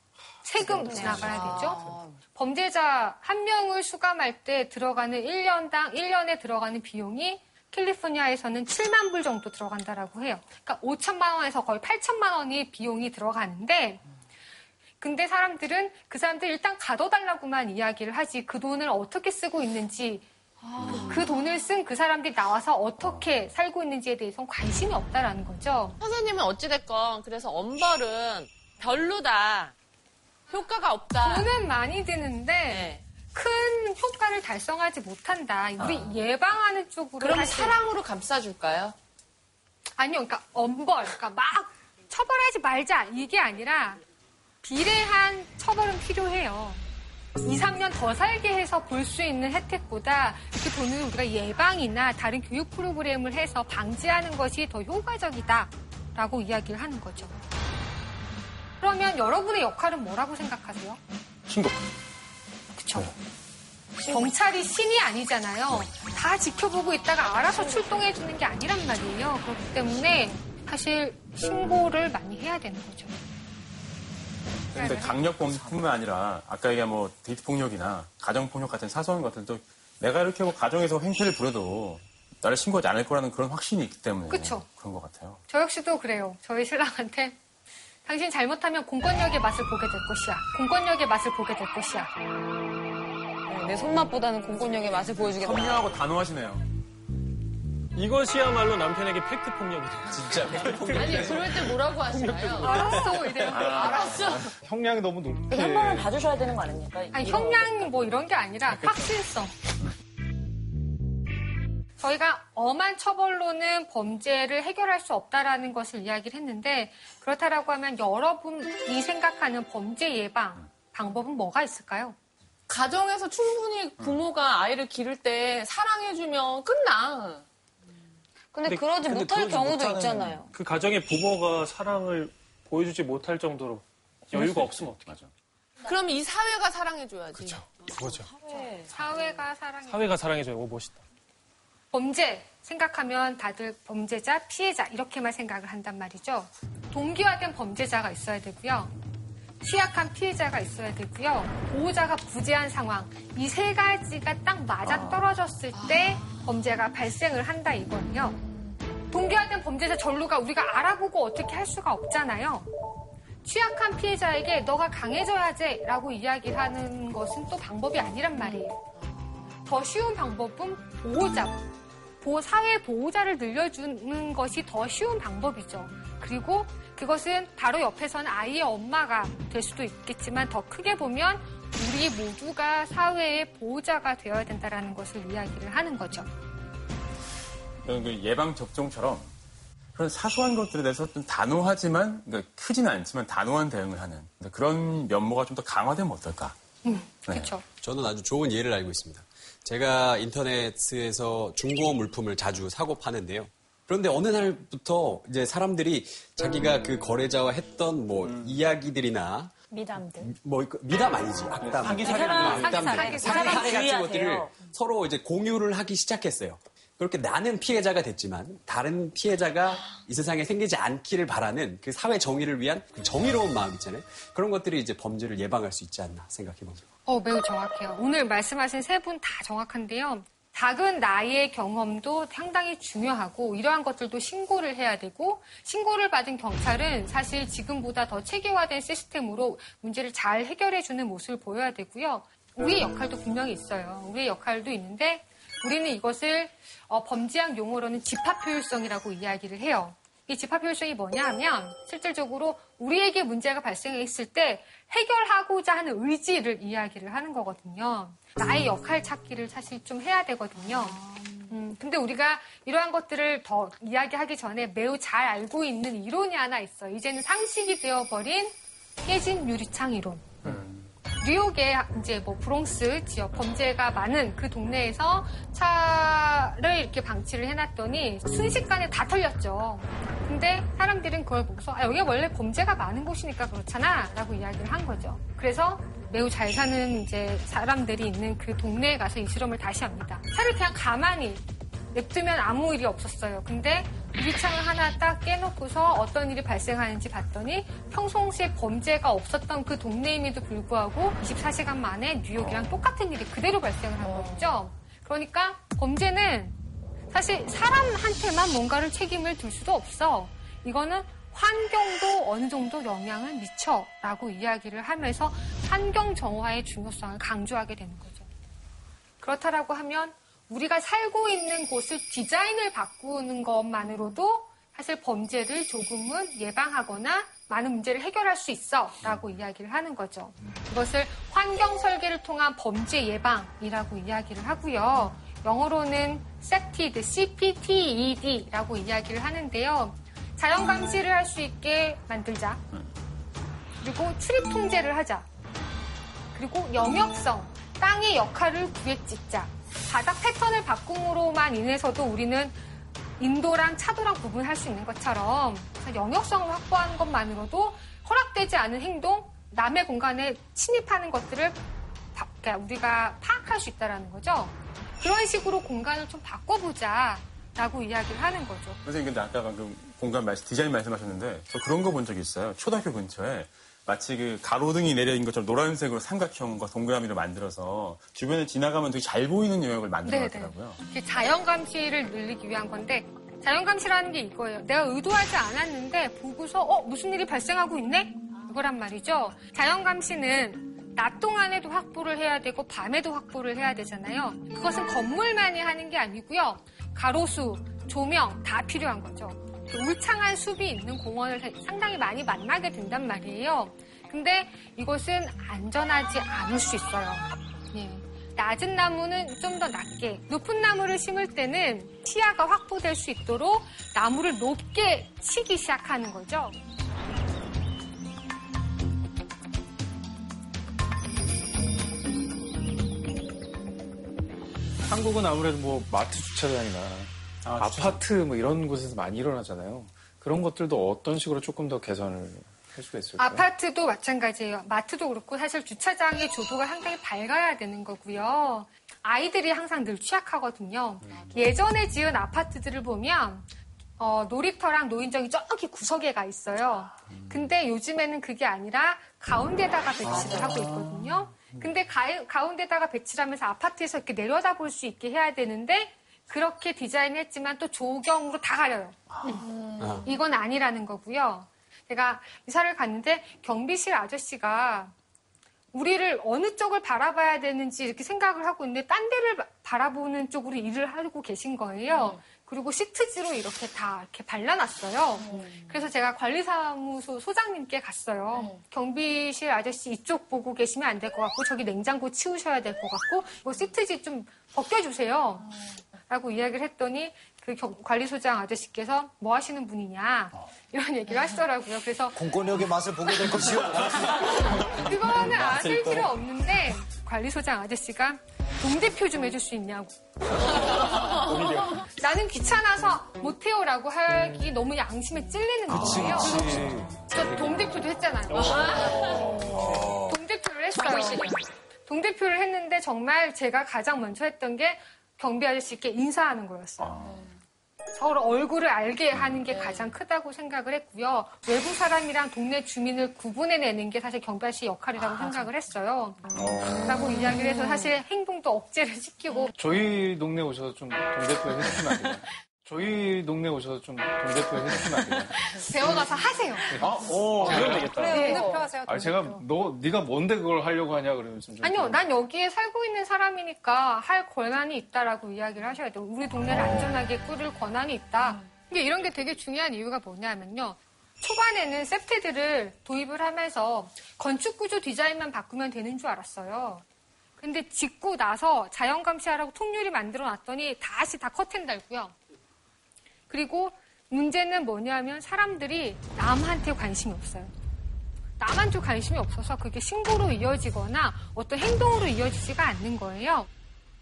세금 나가야 되죠? 범죄자 한 명을 수감할 때 들어가는 1년당 1년에 들어가는 비용이 캘리포니아에서는 7만 불 정도 들어간다라고 해요. 그러니까 5천만 원에서 거의 8천만 원이 비용이 들어가는데 근데 사람들은 그 사람들 일단 가둬달라고만 이야기를 하지 그 돈을 어떻게 쓰고 있는지 그, 그 돈을 쓴 그 사람들이 나와서 어떻게 살고 있는지에 대해서는 관심이 없다라는 거죠. 선생님은 어찌됐건 그래서 엄벌은 별로다. 효과가 없다. 돈은 많이 드는데 네. 큰 효과를 달성하지 못한다. 우리 예방하는 쪽으로 그럼 사실- 사랑으로 감싸줄까요? 아니요, 그러니까 엄벌, 그러니까 막 처벌하지 말자 이게 아니라 비례한 처벌은 필요해요. 2, 3년 더 살게 해서 볼 수 있는 혜택보다 그 돈을 우리가 예방이나 다른 교육 프로그램을 해서 방지하는 것이 더 효과적이다라고 이야기를 하는 거죠. 그러면 여러분의 역할은 뭐라고 생각하세요? 신고. 그쵸. 경찰이 신이 아니잖아요. 다 지켜보고 있다가 알아서 출동해주는 게 아니란 말이에요. 그렇기 때문에 사실 신고를 많이 해야 되는 거죠. 근데 강력범뿐만 아니라 아까 얘기한 뭐 데이트 폭력이나 가정 폭력 같은 사소한 것들도 내가 이렇게 뭐 가정에서 행태를 부려도 나를 신고하지 않을 거라는 그런 확신이 있기 때문에 그쵸. 그런 것 같아요. 저 역시도 그래요. 저희 신랑한테 당신 잘못하면 공권력의 맛을 보게 될 것이야. 공권력의 맛을 보게 될 것이야. 내 손맛보다는 공권력의 맛을 보여주겠다. 현명하고 단호하시네요. 이것이야말로 남편에게 팩트 폭력이다. 진짜. 아니 그럴 때 뭐라고 하시나요? 알았어, 이래요. 알았어. 형량이 너무 높게. 한 번은 봐주셔야 되는 거 아닙니까? 아니, 이런 형량 뭐 이런 게 아니라 확실성. 저희가 엄한 처벌로는 범죄를 해결할 수 없다라는 것을 이야기를 했는데 그렇다라고 하면 여러분이 생각하는 범죄 예방 방법은 뭐가 있을까요? 가정에서 충분히 부모가 아이를 기를 때 사랑해주면 끝나. 근데, 근데- 그러지 근데 못할 그러지 경우도 있잖아요. 그 가정의 부모가 사랑을 보여주지 못할 정도로 여유가 없으면 어떡해. 맞아. 그럼 이 사회가 사랑해줘야지. 그거죠. 사회가 사랑해. 사회가 사랑해줘요. 오, 멋있다. 범죄 생각하면 다들 범죄자, 피해자 이렇게만 생각을 한단 말이죠. 동기화된 범죄자가 있어야 되고요. 취약한 피해자가 있어야 되고요. 보호자가 부재한 상황. 이 세 가지가 딱 맞아 떨어졌을 때 범죄가 발생을 한다 이거는요. 동기화된 범죄자 전루가 우리가 알아보고 어떻게 할 수가 없잖아요. 취약한 피해자에게 너가 강해져야지라고 이야기를 하는 것은 또 방법이 아니란 말이에요. 더 쉬운 방법은 보호자, 보호, 사회 보호자를 늘려주는 것이 더 쉬운 방법이죠. 그리고 그것은 바로 옆에서는 아이의 엄마가 될 수도 있겠지만 더 크게 보면 우리 모두가 사회의 보호자가 되어야 된다는 것을 이야기를 하는 거죠. 이런 그 예방 접종처럼 그런 사소한 것들에 대해서 좀 단호하지만 그러니까 크지는 않지만 단호한 대응을 하는 그런 면모가 좀 더 강화되면 어떨까? 음, 네. 그렇죠. 저는 아주 좋은 예를 알고 있습니다. 제가 인터넷에서 중고 물품을 자주 사고 파는데요. 그런데 어느 날부터 이제 사람들이 자기가 그 거래자와 했던 뭐 이야기들이나 미담들. 뭐그 미담 아니지 악담, 사기 사람, 악담들, 사기 사례 같은. 것들을 서로 이제 공유를 하기 시작했어요. 그렇게 나는 피해자가 됐지만 다른 피해자가 이 세상에 생기지 않기를 바라는 그 사회 정의를 위한 그 정의로운 마음 있잖아요. 그런 것들이 이제 범죄를 예방할 수 있지 않나 생각해 봅니다. 어, 매우 정확해요. 오늘 말씀하신 세 분 다 정확한데요. 작은 나이의 경험도 상당히 중요하고 이러한 것들도 신고를 해야 되고 신고를 받은 경찰은 사실 지금보다 더 체계화된 시스템으로 문제를 잘 해결해 주는 모습을 보여야 되고요. 우리의 역할도 분명히 있어요. 우리의 역할도 있는데 우리는 이것을 어, 범죄학 용어로는 집합 효율성이라고 이야기를 해요. 이 집합 효율성이 뭐냐 하면 실질적으로 우리에게 문제가 발생했을 때 해결하고자 하는 의지를 이야기를 하는 거거든요. 나의 역할 찾기를 사실 좀 해야 되거든요. 음, 근데 우리가 이러한 것들을 더 이야기하기 전에 매우 잘 알고 있는 이론이 하나 있어요. 이제는 상식이 되어버린 깨진 유리창 이론. 뉴욕의 이제 뭐 브롱스 지역 범죄가 많은 그 동네에서 차를 이렇게 방치를 해놨더니 순식간에 다 털렸죠. 근데 사람들은 그걸 보고서 아, 여기가 원래 범죄가 많은 곳이니까 그렇잖아 라고 이야기를 한 거죠. 그래서 매우 잘 사는 이제 사람들이 있는 그 동네에 가서 이 실험을 다시 합니다. 차를 그냥 가만히 냅두면 아무 일이 없었어요. 근데 유리창을 하나 딱 깨놓고서 어떤 일이 발생하는지 봤더니 평소시에 범죄가 없었던 그 동네임에도 불구하고 24시간 만에 뉴욕이랑 똑같은 일이 그대로 발생을 한 거죠. 그러니까 범죄는 사실 사람한테만 뭔가를 책임을 들 수도 없어. 이거는 환경도 어느 정도 영향을 미쳐 라고 이야기를 하면서 환경 정화의 중요성을 강조하게 되는 거죠. 그렇다라고 하면 우리가 살고 있는 곳을 디자인을 바꾸는 것만으로도 사실 범죄를 조금은 예방하거나 많은 문제를 해결할 수 있어 라고 이야기를 하는 거죠. 이것을 환경 설계를 통한 범죄 예방이라고 이야기를 하고요. 영어로는 CPTED, CPTED라고 이야기를 하는데요. 자연 감시를 할 수 있게 만들자. 그리고 출입 통제를 하자. 그리고 영역성, 땅의 역할을 구해 찍자. 바닥 패턴을 바꿈으로만 인해서도 우리는 인도랑 차도랑 구분할 수 있는 것처럼 영역성을 확보하는 것만으로도 허락되지 않은 행동, 남의 공간에 침입하는 것들을 바, 그러니까 우리가 파악할 수 있다는 거죠. 그런 식으로 공간을 좀 바꿔보자 라고 이야기를 하는 거죠. 선생님 근데 아까 방금 공간 말씀, 디자인 말씀하셨는데 저 그런 거 본 적이 있어요. 초등학교 근처에 마치 그 가로등이 내려진 것처럼 노란색으로 삼각형과 동그라미를 만들어서 주변에 지나가면 되게 잘 보이는 영역을 만들어놨더라고요. 자연 감시를 늘리기 위한 건데 자연 감시라는 게 이거예요. 내가 의도하지 않았는데 보고서 어 무슨 일이 발생하고 있네? 이거란 말이죠. 자연 감시는 낮 동안에도 확보를 해야 되고 밤에도 확보를 해야 되잖아요. 그것은 건물만이 하는 게 아니고요. 가로수, 조명 다 필요한 거죠. 울창한 숲이 있는 공원을 상당히 많이 만나게 된단 말이에요. 근데 이것은 안전하지 않을 수 있어요. 예. 낮은 나무는 좀 더 낮게, 높은 나무를 심을 때는 시야가 확보될 수 있도록 나무를 높게 치기 시작하는 거죠. 한국은 아무래도 뭐 마트 주차장이나 아, 파트 뭐 이런 곳에서 많이 일어나잖아요. 그런 것들도 어떤 식으로 조금 더 개선을 할 수가 있을까요? 아파트도 마찬가지예요. 마트도 그렇고 사실 주차장의 조도가 상당히 밝아야 되는 거고요. 아이들이 항상 늘 취약하거든요. 예전에 지은 아파트들을 보면 어, 놀이터랑 노인정이 저기 구석에 가 있어요. 근데 요즘에는 그게 아니라 가운데다가 배치를 하고 있거든요. 근데 가, 가운데다가 배치를 하면서 아파트에서 이렇게 내려다 볼 수 있게 해야 되는데 그렇게 디자인했지만 또 조경으로 다 가려요. 음. 이건 아니라는 거고요. 제가 이사를 갔는데 경비실 아저씨가 우리를 어느 쪽을 바라봐야 되는지 이렇게 생각을 하고 있는데 딴 데를 바라보는 쪽으로 일을 하고 계신 거예요. 그리고 시트지로 이렇게 다 이렇게 발라놨어요. 그래서 제가 관리사무소 소장님께 갔어요. 경비실 아저씨 이쪽 보고 계시면 안 될 것 같고 저기 냉장고 치우셔야 될 것 같고 이거 시트지 좀 벗겨주세요. 라고 이야기를 했더니 그 경- 관리소장 아저씨께서 뭐 하시는 분이냐 이런 얘기를 하시더라고요. 그래서 공권력의 맛을 보게 될 것이요. 그거는 아실 필요 없는데 관리소장 아저씨가 동대표 좀 해줄 수 있냐고. 나는 귀찮아서 못해요라고 하기 너무 양심에 찔리는 거예요. 저 동대표도 했잖아요. 동대표를 했어요. 동대표를 했는데 정말 제가 가장 먼저 했던 게 경비 아저씨께 인사하는 거였어요. 서로 얼굴을 알게 하는 게 가장 크다고 생각을 했고요. 외부 사람이랑 동네 주민을 구분해내는 게 사실 경비 아저씨 역할이라고 생각을 했어요. 라고 이야기를 해서 사실 행동도 억제를 시키고 저희 동네 오셔서 좀 동대표 해주시면 안 돼요? 저희 동네 오셔서 좀 동대표 해주시면 안 돼요? 배워가서 하세요. 아, 오, 그러면 되겠다. 네. 대표 하세요. 아 제가 너 네가 뭔데 그걸 하려고 하냐 그러면 좀 아니요, 난 여기에 살고 있는 사람이니까 할 권한이 있다라고 이야기를 하셔야 돼요. 우리 동네를 안전하게 꾸릴 권한이 있다. 이게 이런 게 되게 중요한 이유가 뭐냐면요. 초반에는 세트들을 도입을 하면서 건축 구조 디자인만 바꾸면 되는 줄 알았어요. 근데 짓고 나서 자연 감시하라고 통유리 만들어 놨더니 다시 다 커튼 달고요. 그리고 문제는 뭐냐면 사람들이 남한테 관심이 없어요. 남한테 관심이 없어서 그게 신고로 이어지거나 어떤 행동으로 이어지지가 않는 거예요.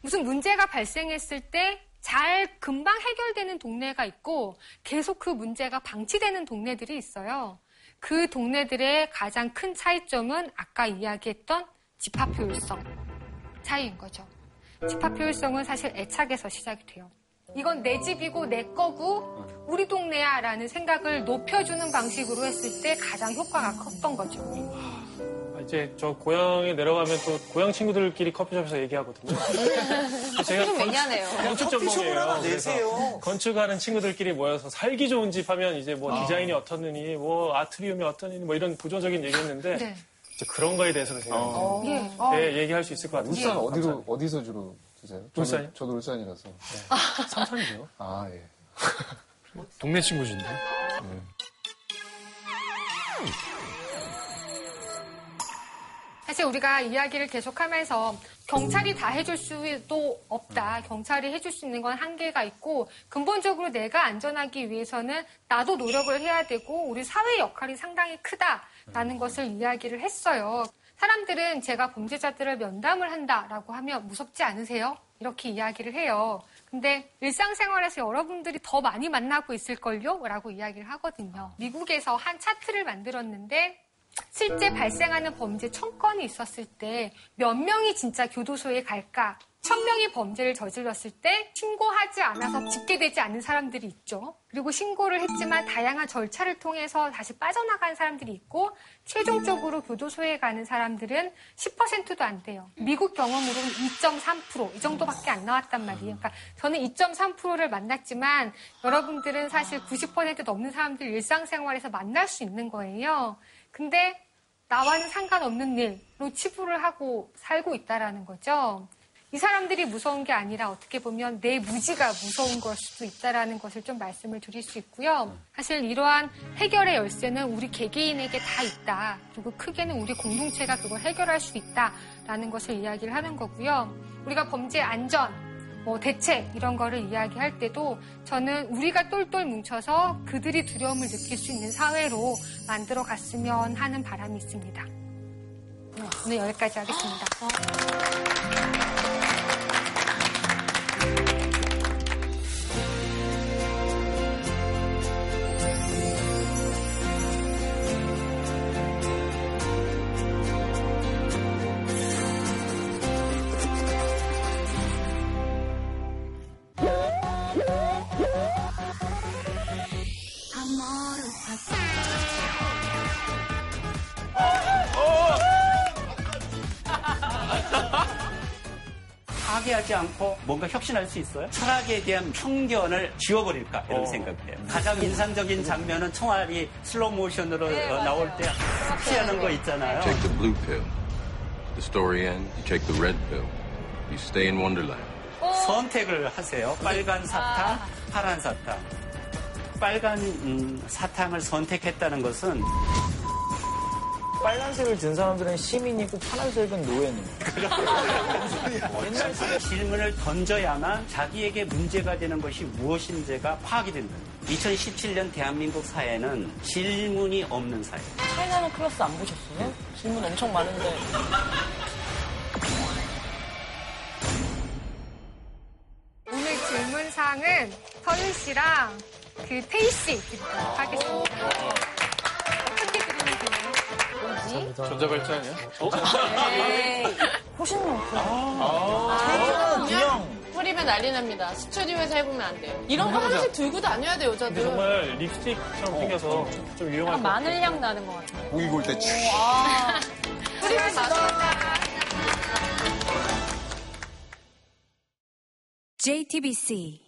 무슨 문제가 발생했을 때 잘 금방 해결되는 동네가 있고 계속 그 문제가 방치되는 동네들이 있어요. 그 동네들의 가장 큰 차이점은 아까 이야기했던 집합 효율성 차이인 거죠. 집합 효율성은 사실 애착에서 시작이 돼요. 이건 내 집이고 내 거고 우리 동네야 라는 생각을 높여주는 방식으로 했을 때 가장 효과가 컸던 거죠. 아, 이제 저 고향에 내려가면 또 고향 친구들끼리 커피숍에서 얘기하거든요. 제가 좀 얘기하네요. 건축 전공이에요. 하나 그래서 내세요. 건축하는 친구들끼리 모여서 살기 좋은 집 하면 이제 뭐 디자인이 어떻느니 뭐 아트리움이 어떠느니 뭐 이런 부조적인 얘기했는데 네. 이제 그런 거에 대해서 제가 예. 네, 얘기할 수 있을 것 같아요. 울산 어디로 어디서 주로 드세요? 울산이요? 저도, 저도 울산이라서. 삼천이죠. 아 예. 동네 친구신데. 사실 우리가 이야기를 계속하면서 경찰이 다 해줄 수도 없다. 경찰이 해줄 수 있는 건 한계가 있고 근본적으로 내가 안전하기 위해서는 나도 노력을 해야 되고 우리 사회 역할이 상당히 크다라는 것을 이야기를 했어요. 사람들은 제가 범죄자들을 면담을 한다라고 하면 무섭지 않으세요? 이렇게 이야기를 해요. 근데 일상생활에서 여러분들이 더 많이 만나고 있을걸요? 라고 이야기를 하거든요. 미국에서 한 차트를 만들었는데 실제 발생하는 범죄 천 건이 있었을 때 몇 명이 진짜 교도소에 갈까? 천 명이 범죄를 저질렀을 때 신고하지 않아서 집계되지 않는 사람들이 있죠. 그리고 신고를 했지만 다양한 절차를 통해서 다시 빠져나간 사람들이 있고 최종적으로 교도소에 가는 사람들은 10%도 안 돼요. 미국 경험으로는 2.3%이 정도밖에 안 나왔단 말이에요. 그러니까 저는 2.3%를 만났지만 여러분들은 사실 90% 넘는 사람들 일상생활에서 만날 수 있는 거예요. 근데 나와는 상관없는 일로 치부를 하고 살고 있다라는 거죠. 이 사람들이 무서운 게 아니라 어떻게 보면 내 무지가 무서운 걸 수도 있다라는 것을 좀 말씀을 드릴 수 있고요. 사실 이러한 해결의 열쇠는 우리 개개인에게 다 있다. 그리고 크게는 우리 공동체가 그걸 해결할 수 있다라는 것을 이야기를 하는 거고요. 우리가 범죄 안전, 뭐 대책 이런 거를 이야기할 때도 저는 우리가 똘똘 뭉쳐서 그들이 두려움을 느낄 수 있는 사회로 만들어 갔으면 하는 바람이 있습니다. 네, 오늘 여기까지 하겠습니다. 않고 뭔가 혁신할 수 있어요? 철학에 대한 편견을 지워버릴까 이런 생각을 해요. 가장 인상적인 장면은 총알이 슬로우 모션으로 어, 나올 때 피하는 거 있잖아요. Take the blue pill. The story ends. You take the red pill. You stay in Wonderland. 선택을 하세요. 빨간 사탕, 파란 사탕. 빨간 음, 사탕을 선택했다는 것은 빨간색을 든 사람들은 시민이고 파란색은 노예는. 옛날 질문을 던져야만 자기에게 문제가 되는 것이 무엇인지가 파악이 된다. 2017년 대한민국 사회는 질문이 없는 사회. 차이나는 클래스 안 보셨어요? 질문 엄청 많은데. 오늘 질문 사항은 서윤 씨랑 그 태희 씨 하겠습니다. 되나요? 전자발찌 아니야? 에이, 호신용. 아, 그냥. 뿌리면 해보면 난리 납니다. 스튜디오에서 해보면 안 돼요. 이런 거 해보자. 하나씩 들고 다녀야 돼요, 근데 여자들. 정말 립스틱처럼 생겨서 좀 유용할 것 같아요. 마늘 향 나는 것 같아요. 고기 구울 때 촤. 뿌리면 맛있겠다. JTBC